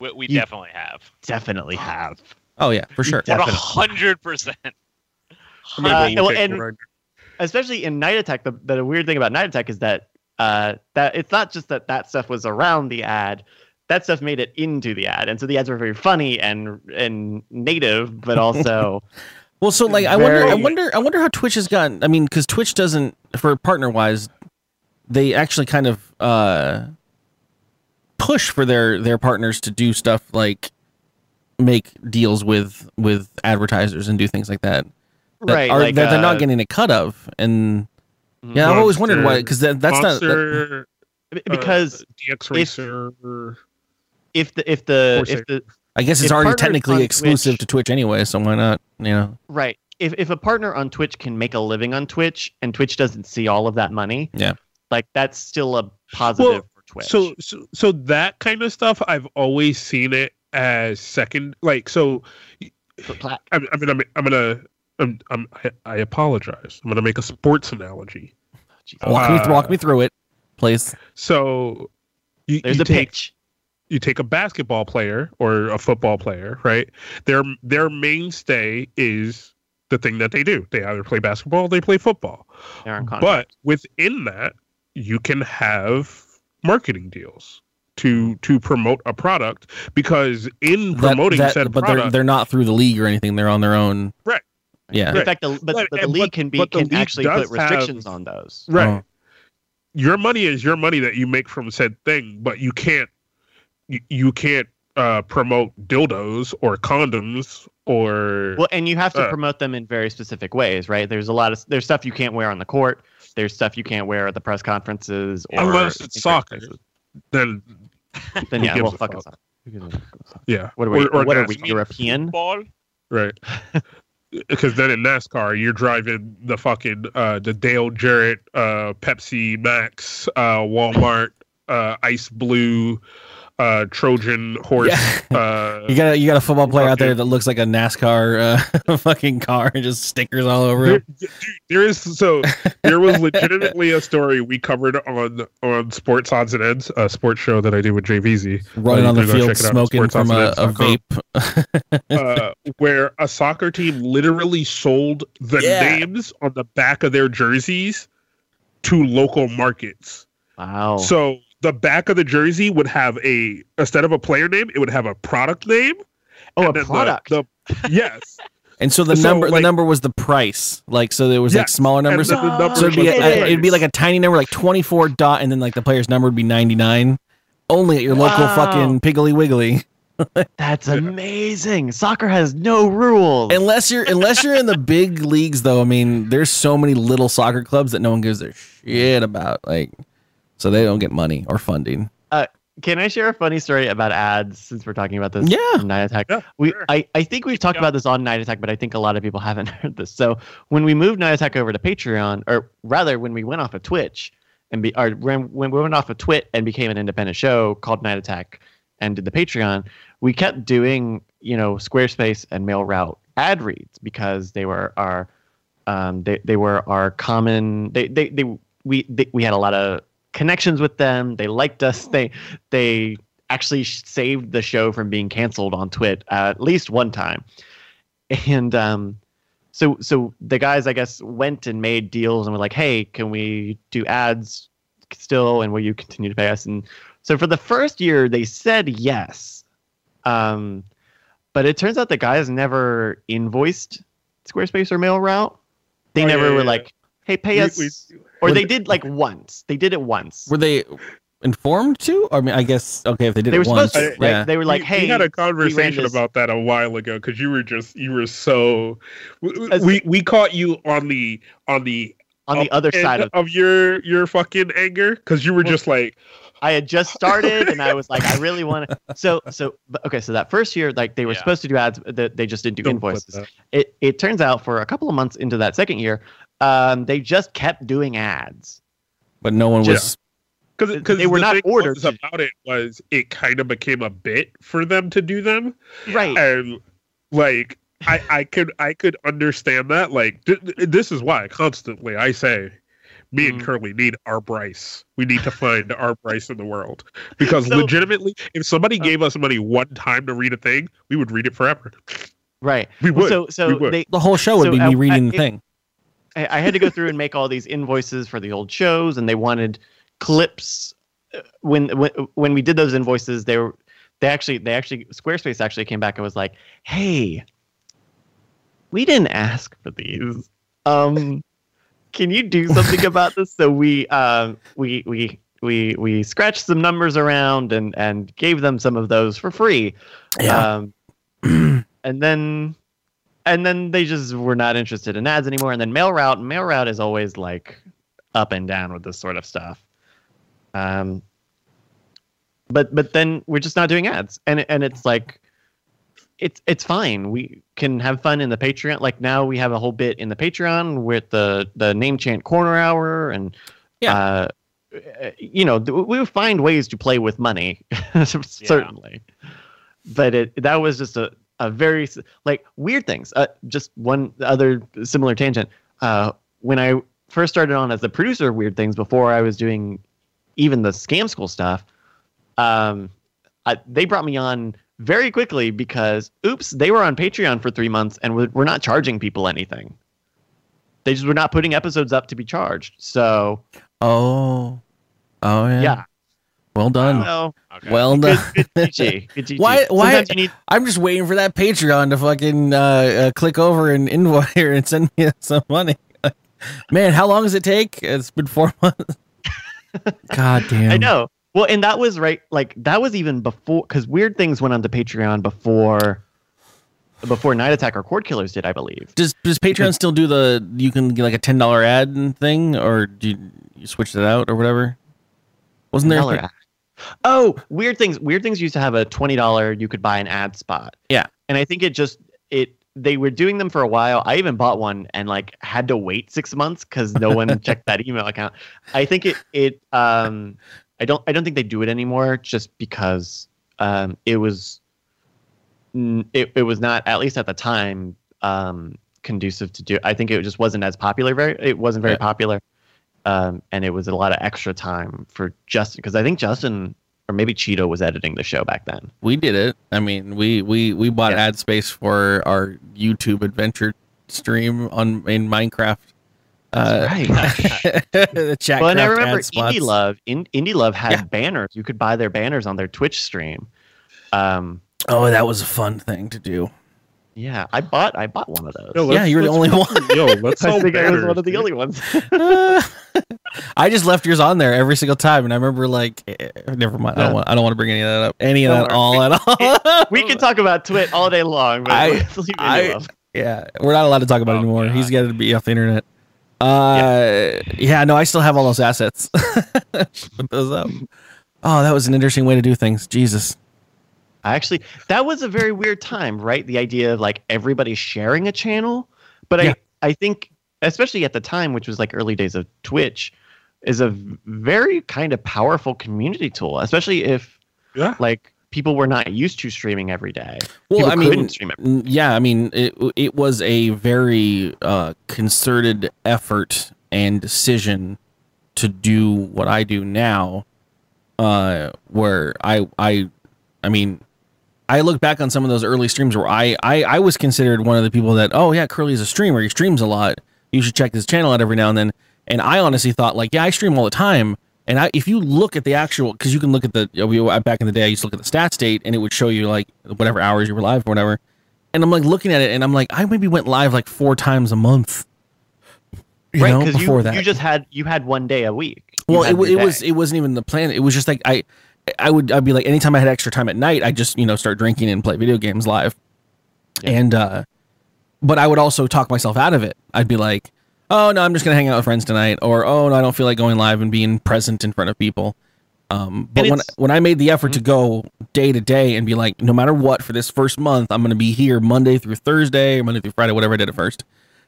We, we definitely have. definitely have oh yeah, for sure. One hundred percent. I'm gonna Uh, go well, look at and- it right especially in Night Attack, the, the weird thing about Night Attack is that uh, that it's not just that that stuff was around the ad. That stuff made it into the ad, and so the ads were very funny and and native, but <laughs> also Well, so like I wonder, I wonder, I wonder how Twitch has gotten. I mean, because Twitch doesn't, for partner wise, they actually kind of uh push for their their partners to do stuff like make deals with with advertisers and do things like that. That right, are, like, that they're uh, not getting a cut of. And mhm. yeah, I've always wondered why because that, that's not. that- because uh, DX Racer. if the if the if the I guess it's already technically exclusive Twitch- to Twitch anyway, so why not? You know, right if if a partner on Twitch can make a living on Twitch and Twitch doesn't see all of that money, Yeah. like that's still a positive Well, for Twitch. So, so, so that kind of stuff, I've always seen it as second. Like, so, For I, I mean, I'm, I'm gonna, I'm, I'm, I, I apologize. I'm gonna make a sports analogy. Jesus. walk me Uh, walk me through it, please. So, you, there's you a take, pitch. you take a basketball player or a football player, right? Their their mainstay is the thing that they do. They either play basketball, or they play football. They're on contract. But within that, you can have marketing deals to to promote a product because in promoting that- said but they're they're not through the league or anything. They're on their own. Right. Yeah. In fact, the, but, But- but the but- league can be can actually put restrictions have- on those. right, Oh. your money is your money that you make from said thing, but you can't you, you can't uh, promote dildos or condoms or Well, and you have to Uh. promote them in very specific ways, right? There's a lot of there's stuff you can't wear on the court. There's stuff you can't wear at the press conferences. Or unless it's soccer. Then <laughs> Then Who yeah, well, fucking fuck? soccer. Who gives a fuck about soccer? yeah, What are we? Or- or what are we? European? Ball. right. <laughs> Because then in NASCAR, you're driving the fucking uh, the Dale Jarrett, uh, Pepsi Max, uh, Walmart, uh, Ice Blue, uh, Trojan horse. <laughs> Uh, You got a, you got a football player out there that looks like a NASCAR uh, <laughs> fucking car and just stickers all over there, him. there is so there was <laughs> legitimately a story we covered on on Sports Odds and Ends, a sports show that I do with JVZ, Running Uh, on the you field check out smoking from a, a vape. uh, where a soccer team literally sold the Yeah. names on the back of their jerseys to local markets. Wow. So the back of the jersey would have a instead of a player name, it would have a product name. oh, a and then the- product. The, yes, <laughs> And so the So, number the number was the price. Like so there was like smaller numbers. then the number So it'd be, a, it'd be like a tiny number, like twenty four dot, and then like the player's number would be ninety nine. Only at your local Wow. fucking Piggly Wiggly. <laughs> That's amazing. Soccer has no rules. Unless you're unless you're in the big leagues, though. I mean, there's so many little soccer clubs that no one gives a shit about. Like, so they don't get money or funding. Can I share a funny story about ads since we're talking about this? Yeah. Night Attack. Yeah, we sure. I, I think we've talked Yeah. about this on Night Attack, but I think a lot of people <laughs> haven't heard this. So when we moved Night Attack over to Patreon, or rather when we went off of Twitch and be or when, when we went off of Twit and became an independent show called Night Attack and did the Patreon, we kept doing, you know, Squarespace and Mail Route ad reads because they were our Um, they they were our common. They they, they we they, we had a lot of connections with them. They liked us. They they actually saved the show from being canceled on Twit at least one time. And um, so so the guys I guess went and made deals and were like, hey, can we do ads still? And will you continue to pay us? And so for the first year, they said yes. Um, but it turns out the guys never invoiced Squarespace or MailRoute. They Oh, never yeah, were yeah. like, "Hey, pay We- us," we- or they they- did like once. They did it once. Were they informed to? I mean, I guess okay if they did They it were once. supposed to, right? yeah. They were like, we, "Hey, we had a conversation about that a while ago because you were just you were so we, As- we we caught you on the on the on the other side of." your your fucking anger because you were Well, just like I had just started, and I was like, "I really want to." <laughs> So, so okay. So that first year, like they were Yeah. supposed to do ads, that they just didn't do don't invoices. It it turns out for a couple of months into that second year, um, they just kept doing ads. but no one was. Just- because because They were not ordered about it was it kind of became a bit for them to do them Right. and like I I could I could understand that like th- th- this is why constantly I say me and Mhm. Curly need our Bryce. We need to find our Bryce in the world because So- legitimately, if somebody Uh, gave us money one time to read a thing, we would read it forever. Right. We would. so so we would. they the whole show would So, be uh, me reading uh, the it- thing. I, I had to go through and make all these invoices for the old shows, and they wanted clips. Uh, When when when we did those invoices, they were they actually they actually Squarespace actually came back and was like, "Hey, we didn't ask for these. Um, can you do something about this?" So we um we we we we scratched some numbers around and and gave them some of those for free. Yeah. Um, <clears throat> and then and then they just were not interested in ads anymore. And then mail route, mail route is always like up and down with this sort of stuff. Um, but but then we're just not doing ads, and and it's like it's it's fine. We can have fun in the Patreon. Like now we have a whole bit in the Patreon with the the name chant corner hour and Yeah. Uh, you know, we find ways to play with money, <laughs> certainly. But it that was just a, a very like weird things. Uh, just one other similar tangent. Uh, when I first started on as the producer of Weird Things, before I was doing even the Scam School stuff, um, I, they brought me on very quickly because, oops, they were on Patreon for three months and we're, we're not charging people anything. They just were not putting episodes up to be charged. So Oh. Oh yeah. yeah, Well done. well, Okay. Well good, done. good GG, good GG. Why- why- need I'm just waiting for that Patreon to fucking uh, uh, click over and invoice <laughs> and send me some money. <laughs> Man, how long does it take? It's been four <laughs> months. God damn. I know. Well, and that was right. Like that was even before because Weird Things went on onto Patreon before before Night Attack or Cord Killers did, I believe. Does does Patreon still do the you can get like a ten dollar ad thing, or do you, you switch it out or whatever? Wasn't there? a ad. Oh, Weird Things. Weird Things used to have a twenty dollar. You could buy an ad spot. Yeah. and I think it just it they were doing them for a while. I even bought one and like had to wait six months because no one <laughs> checked that email account. I think it it um I don't I don't think they do it anymore just because um it was it, it was not at least at the time um conducive to do I think it just wasn't as popular very it wasn't very Yeah. popular um and it was a lot of extra time for Justin because I think Justin or maybe Cheeto was editing the show back then. We did it. I mean, we we we bought Yeah. ad space for our YouTube adventure stream on in Minecraft. Uh, right. <laughs> the chat. <laughs> well, and I remember. Indie Love. In, Indie Love had Yeah. banners. You could buy their banners on their Twitch stream. Um, Oh, that was a fun thing to do. Yeah, I bought I bought one of those. Yo, Yeah, you're the only fucking- Yo, let's <laughs> I sell think I was one of the dude. only ones. <laughs> <laughs> I just left yours on there every single time, and I remember like, eh, never mind. I don't want. I don't want to bring any of that up. Any of Don't that all at all. we can talk about Twit all day long, but I- let's leave Indie I- Yeah, we're not allowed to talk about it Oh, anymore. God. He's got to be off the internet. Uh, yeah. no, I still have all those assets. Put those up. Oh, that was an interesting way to do things. Jesus. I actually that was a very weird time, right? The idea of like everybody sharing a channel, but Yeah. I I think especially at the time, which was like early days of Twitch, is a very kind of powerful community tool, especially if Yeah. like people were not used to streaming every day. Well, People I mean, couldn't stream every yeah, I mean, it it was a very uh, concerted effort and decision to do what I do now. Uh, where I I I mean, I look back on some of those early streams where I I I was considered one of the people that oh yeah, Curly's a streamer. He streams a lot. You should check his channel out every now and then. And I honestly thought like yeah, I stream all the time. And I, if you look at the actual, because you can look at the we, back in the day, I used to look at the stats date, and it would show you like whatever hours you were live or whatever. And I'm like looking at it, and I'm like, I maybe went live like four times a month. You right because you, you just had you had one day a week. You well, it, it was it wasn't even the plan. It was just like I, I would I'd be like anytime I had extra time at night, I just you know start drinking and play video games live, Yeah. and uh, but I would also talk myself out of it. I'd be like, oh no, I'm just gonna hang out with friends tonight, or oh no, I don't feel like going live and being present in front of people. Um, but when when I made the effort to go day to day and be like, no matter what, for this first month, I'm gonna be here Monday through Thursday, or Monday through Friday, whatever I did at first,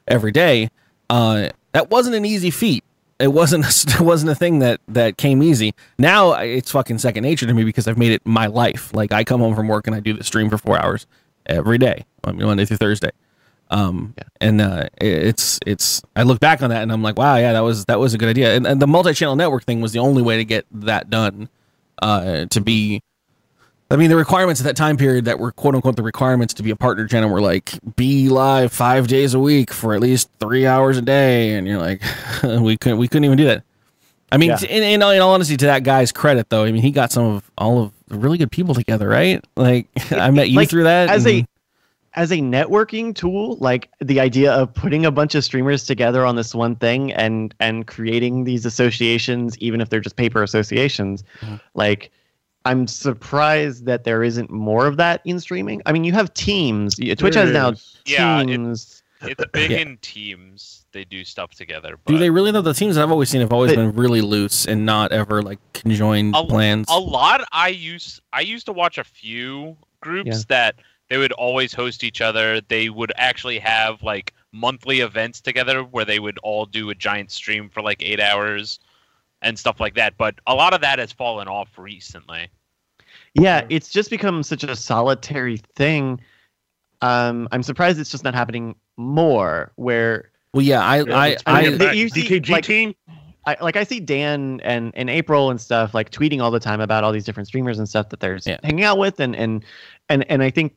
every day. Uh, that wasn't an easy feat. It wasn't <laughs> it wasn't a thing that that came easy. Now it's fucking second nature to me because I've made it my life. Like I come home from work and I do the stream for four hours every day, Monday through Thursday. Um, and uh, it's it's I look back on that and I'm like, wow, yeah, that was that was a good idea. And, and the multi-channel network thing was the only way to get that done. Uh, to be, I mean, the requirements at that time period that were quote unquote the requirements to be a partner channel were like be live five days a week for at least three hours a day, and you're like, <laughs> we couldn't we couldn't even do that. I mean, Yeah. in, in, in all honesty, to that guy's credit, though, I mean, he got some of all of the really good people together, right? Like, <laughs> I met you Like, through that. as a as a networking tool like the idea of putting a bunch of streamers together on this one thing and and creating these associations even if they're just paper associations Mhm. like i'm surprised that there isn't more of that in streaming i mean you have teams Y- twitch There has now is. Yeah, it- teams It's big Yeah. in teams. They do stuff together. But... Do they really though? The teams that I've always seen have always But- been really loose and not ever like conjoined A- plans. A lot. I used. I used to watch a few groups Yeah. that they would always host each other. They would actually have like monthly events together where they would all do a giant stream for like eight hours and stuff like that. But a lot of that has fallen off recently. yeah it's just become such a solitary thing um i'm surprised it's just not happening more where well, yeah, I, Yeah, I, it's I I, you see, DKG like- team. I like I see Dan and and April and stuff like tweeting all the time about all these different streamers and stuff that they're Yeah. hanging out with and and and and I think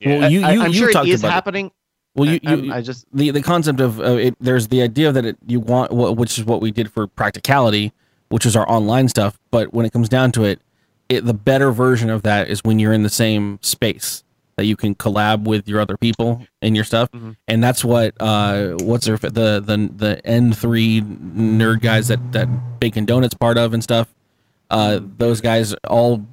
Yeah. Well, you, I, you, I'm you sure talked it is about it. Well, you, I, you, I just the the concept of uh, it, there's the idea that it, you want, which is what we did for practicality, which is our online stuff. But when it comes down to it, it the better version of that is when you're in the same space that you can collab with your other people and your stuff, Mhm. and that's what uh what's their the the the N three nerd guys that that Bacon Donuts part of and stuff. Uh, those guys all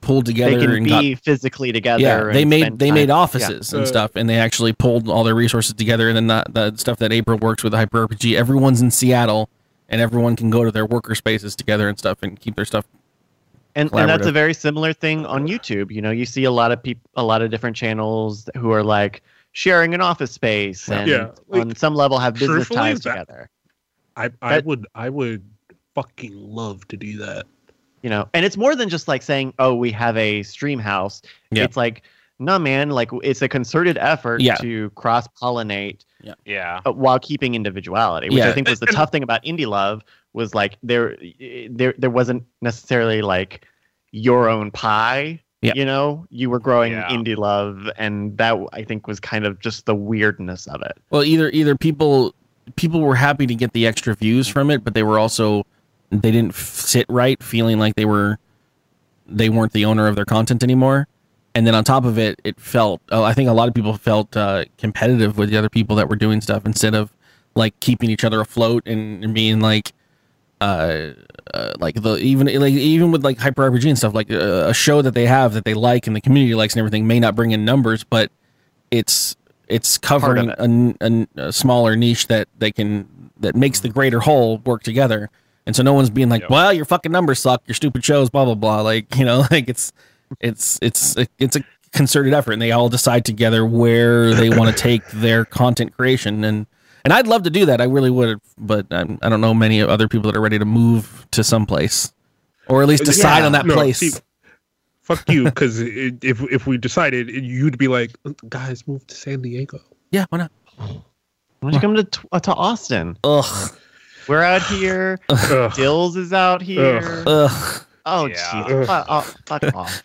pulled together they together can and be got physically together. yeah they made spend they made time. offices and Uh, stuff and they actually pulled all their resources together and then the, the stuff that april works with hyper rpg everyone's in seattle and everyone can go to their worker spaces together and stuff and keep their stuff and and that's a very similar thing on YouTube. You know, you see a lot of people, a lot of different channels who are like sharing an office space and Yeah, like, on some level have business truthfully, ties that- together. I I That- would I would fucking love to do that. You know and it's more than just like saying oh we have a stream house Yeah. it's like no man like it's a concerted effort Yeah. to cross pollinate Yeah. uh, while keeping individuality which Yeah. i think was the tough thing about indie love was like there there there wasn't necessarily like your own pie Yeah. you know you were growing Yeah. indie love and that i think was kind of just the weirdness of it well either either people people were happy to get the extra views from it but they were also they didn't sit right feeling like they were they weren't the owner of their content anymore and then on top of it it felt oh, i think a lot of people felt uh, competitive with the other people that were doing stuff instead of like keeping each other afloat and, and being like uh, uh like the even like even with like hyper rpg and stuff like uh, a show that they have that they like and the community likes and everything may not bring in numbers but it's it's covering it. a, a a smaller niche that they can that makes the greater whole work together and so no one's being like Yep. well your fucking numbers suck your stupid shows blah blah blah like you know <laughs> like it's it's it's it's a concerted effort and they all decide together where they want to <laughs> take their content creation and and I'd love to do that I really would but I'm, I don't know many other people that are ready to move to some place or at least decide Yeah. on that No, place see, fuck you, because <laughs> if if we decided, you'd be like, guys, move to San Diego. Yeah, why not? Why don't you come to uh, to Austin? Ugh, We're out here. Ugh. Dills is out here. ugh. Oh, Yeah. jeez. Fuck, oh, fuck <laughs> off.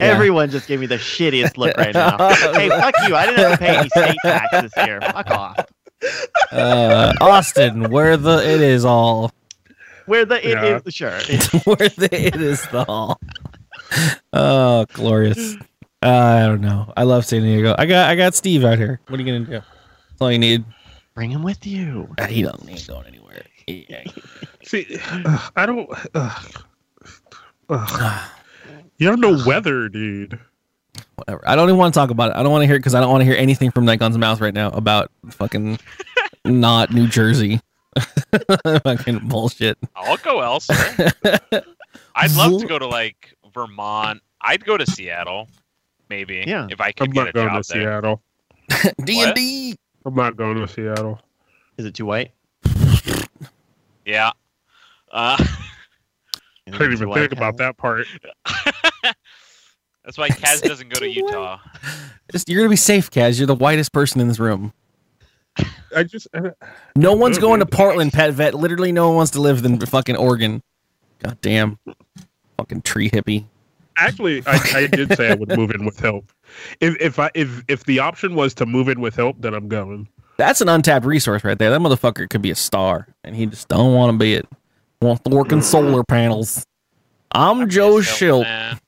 Everyone just gave me the shittiest look right now. <laughs> hey, fuck you. I didn't have to pay any state tax this year. Fuck off. Uh, Austin, where the it is all, Where the it Yeah. is sure. <laughs> where the it is the all. Oh, glorious. Uh, I don't know. I love San Diego. I got I got Steve out here. What are you gonna do? That's all you need. Bring him with you. Uh, He doesn't ain't going anywhere. Yeah. <laughs> See, ugh, I don't. ugh. Ugh. You have no weather, dude. Whatever. I don't even want to talk about it. I don't want to hear it because I don't want to hear anything from Nikon's mouth right now about fucking <laughs> not New Jersey. <laughs> fucking bullshit. I'll go elsewhere. I'd love to go to like Vermont. I'd go to Seattle, maybe. Yeah. If I could I'm get not a going job to there. Seattle. D and D. I'm not going to Seattle. Is it too white? <laughs> Yeah. Uh, <laughs> I didn't even think about that part. <laughs> that's why Kaz doesn't go to Utah. Just, you're gonna be safe, Kaz. You're the whitest person in this room. I just. uh, No one's going to dude. Portland, Pet Vet. Literally, no one wants to live in fucking Oregon. God damn. Fucking tree hippie. Actually, I, I did say I would move in with <laughs> help. If if I if if the option was to move in with help, then I'm going. That's an untapped resource right there. That motherfucker could be a star, and he just don't want to be it. Want the working solar panels. I'm Joe Miss Schilt. man.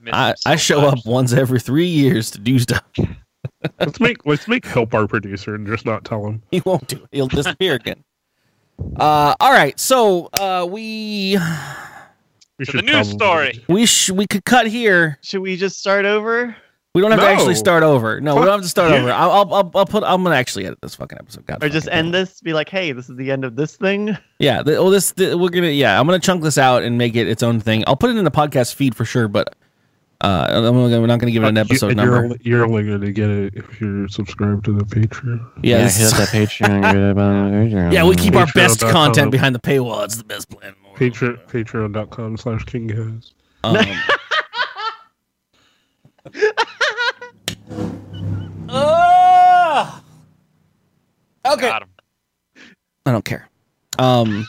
Miss him I, so I show much. up once every three years to do stuff. <laughs> Let's make let's make help our producer and just not tell him. He won't do it. He'll disappear again. Uh, all right. So uh, we We To the news probably- story. we sh- we could cut here. Should we just start over? We don't have to actually start over. No, we don't have to start Yeah. over. I'll, I'll, I'll, I'll put. I'm gonna actually edit this fucking episode. God Or just end it. this? Be like, hey, this is the end of this thing? Yeah. The, well, this the, we're gonna. Yeah, I'm gonna chunk this out and make it its own thing. I'll put it in the podcast feed for sure, but uh, I'm gonna, we're not gonna give it an Uh, episode you, number. You're only, you're only going to get it if you're subscribed to the Patreon. Yeah, this is- <laughs> Patreon. yeah. We keep our best content behind the paywall. It's the best plan. Patreon, Patreon.com slash King Guys. Um, Ugh. <laughs> okay. Got him. I don't care. Um,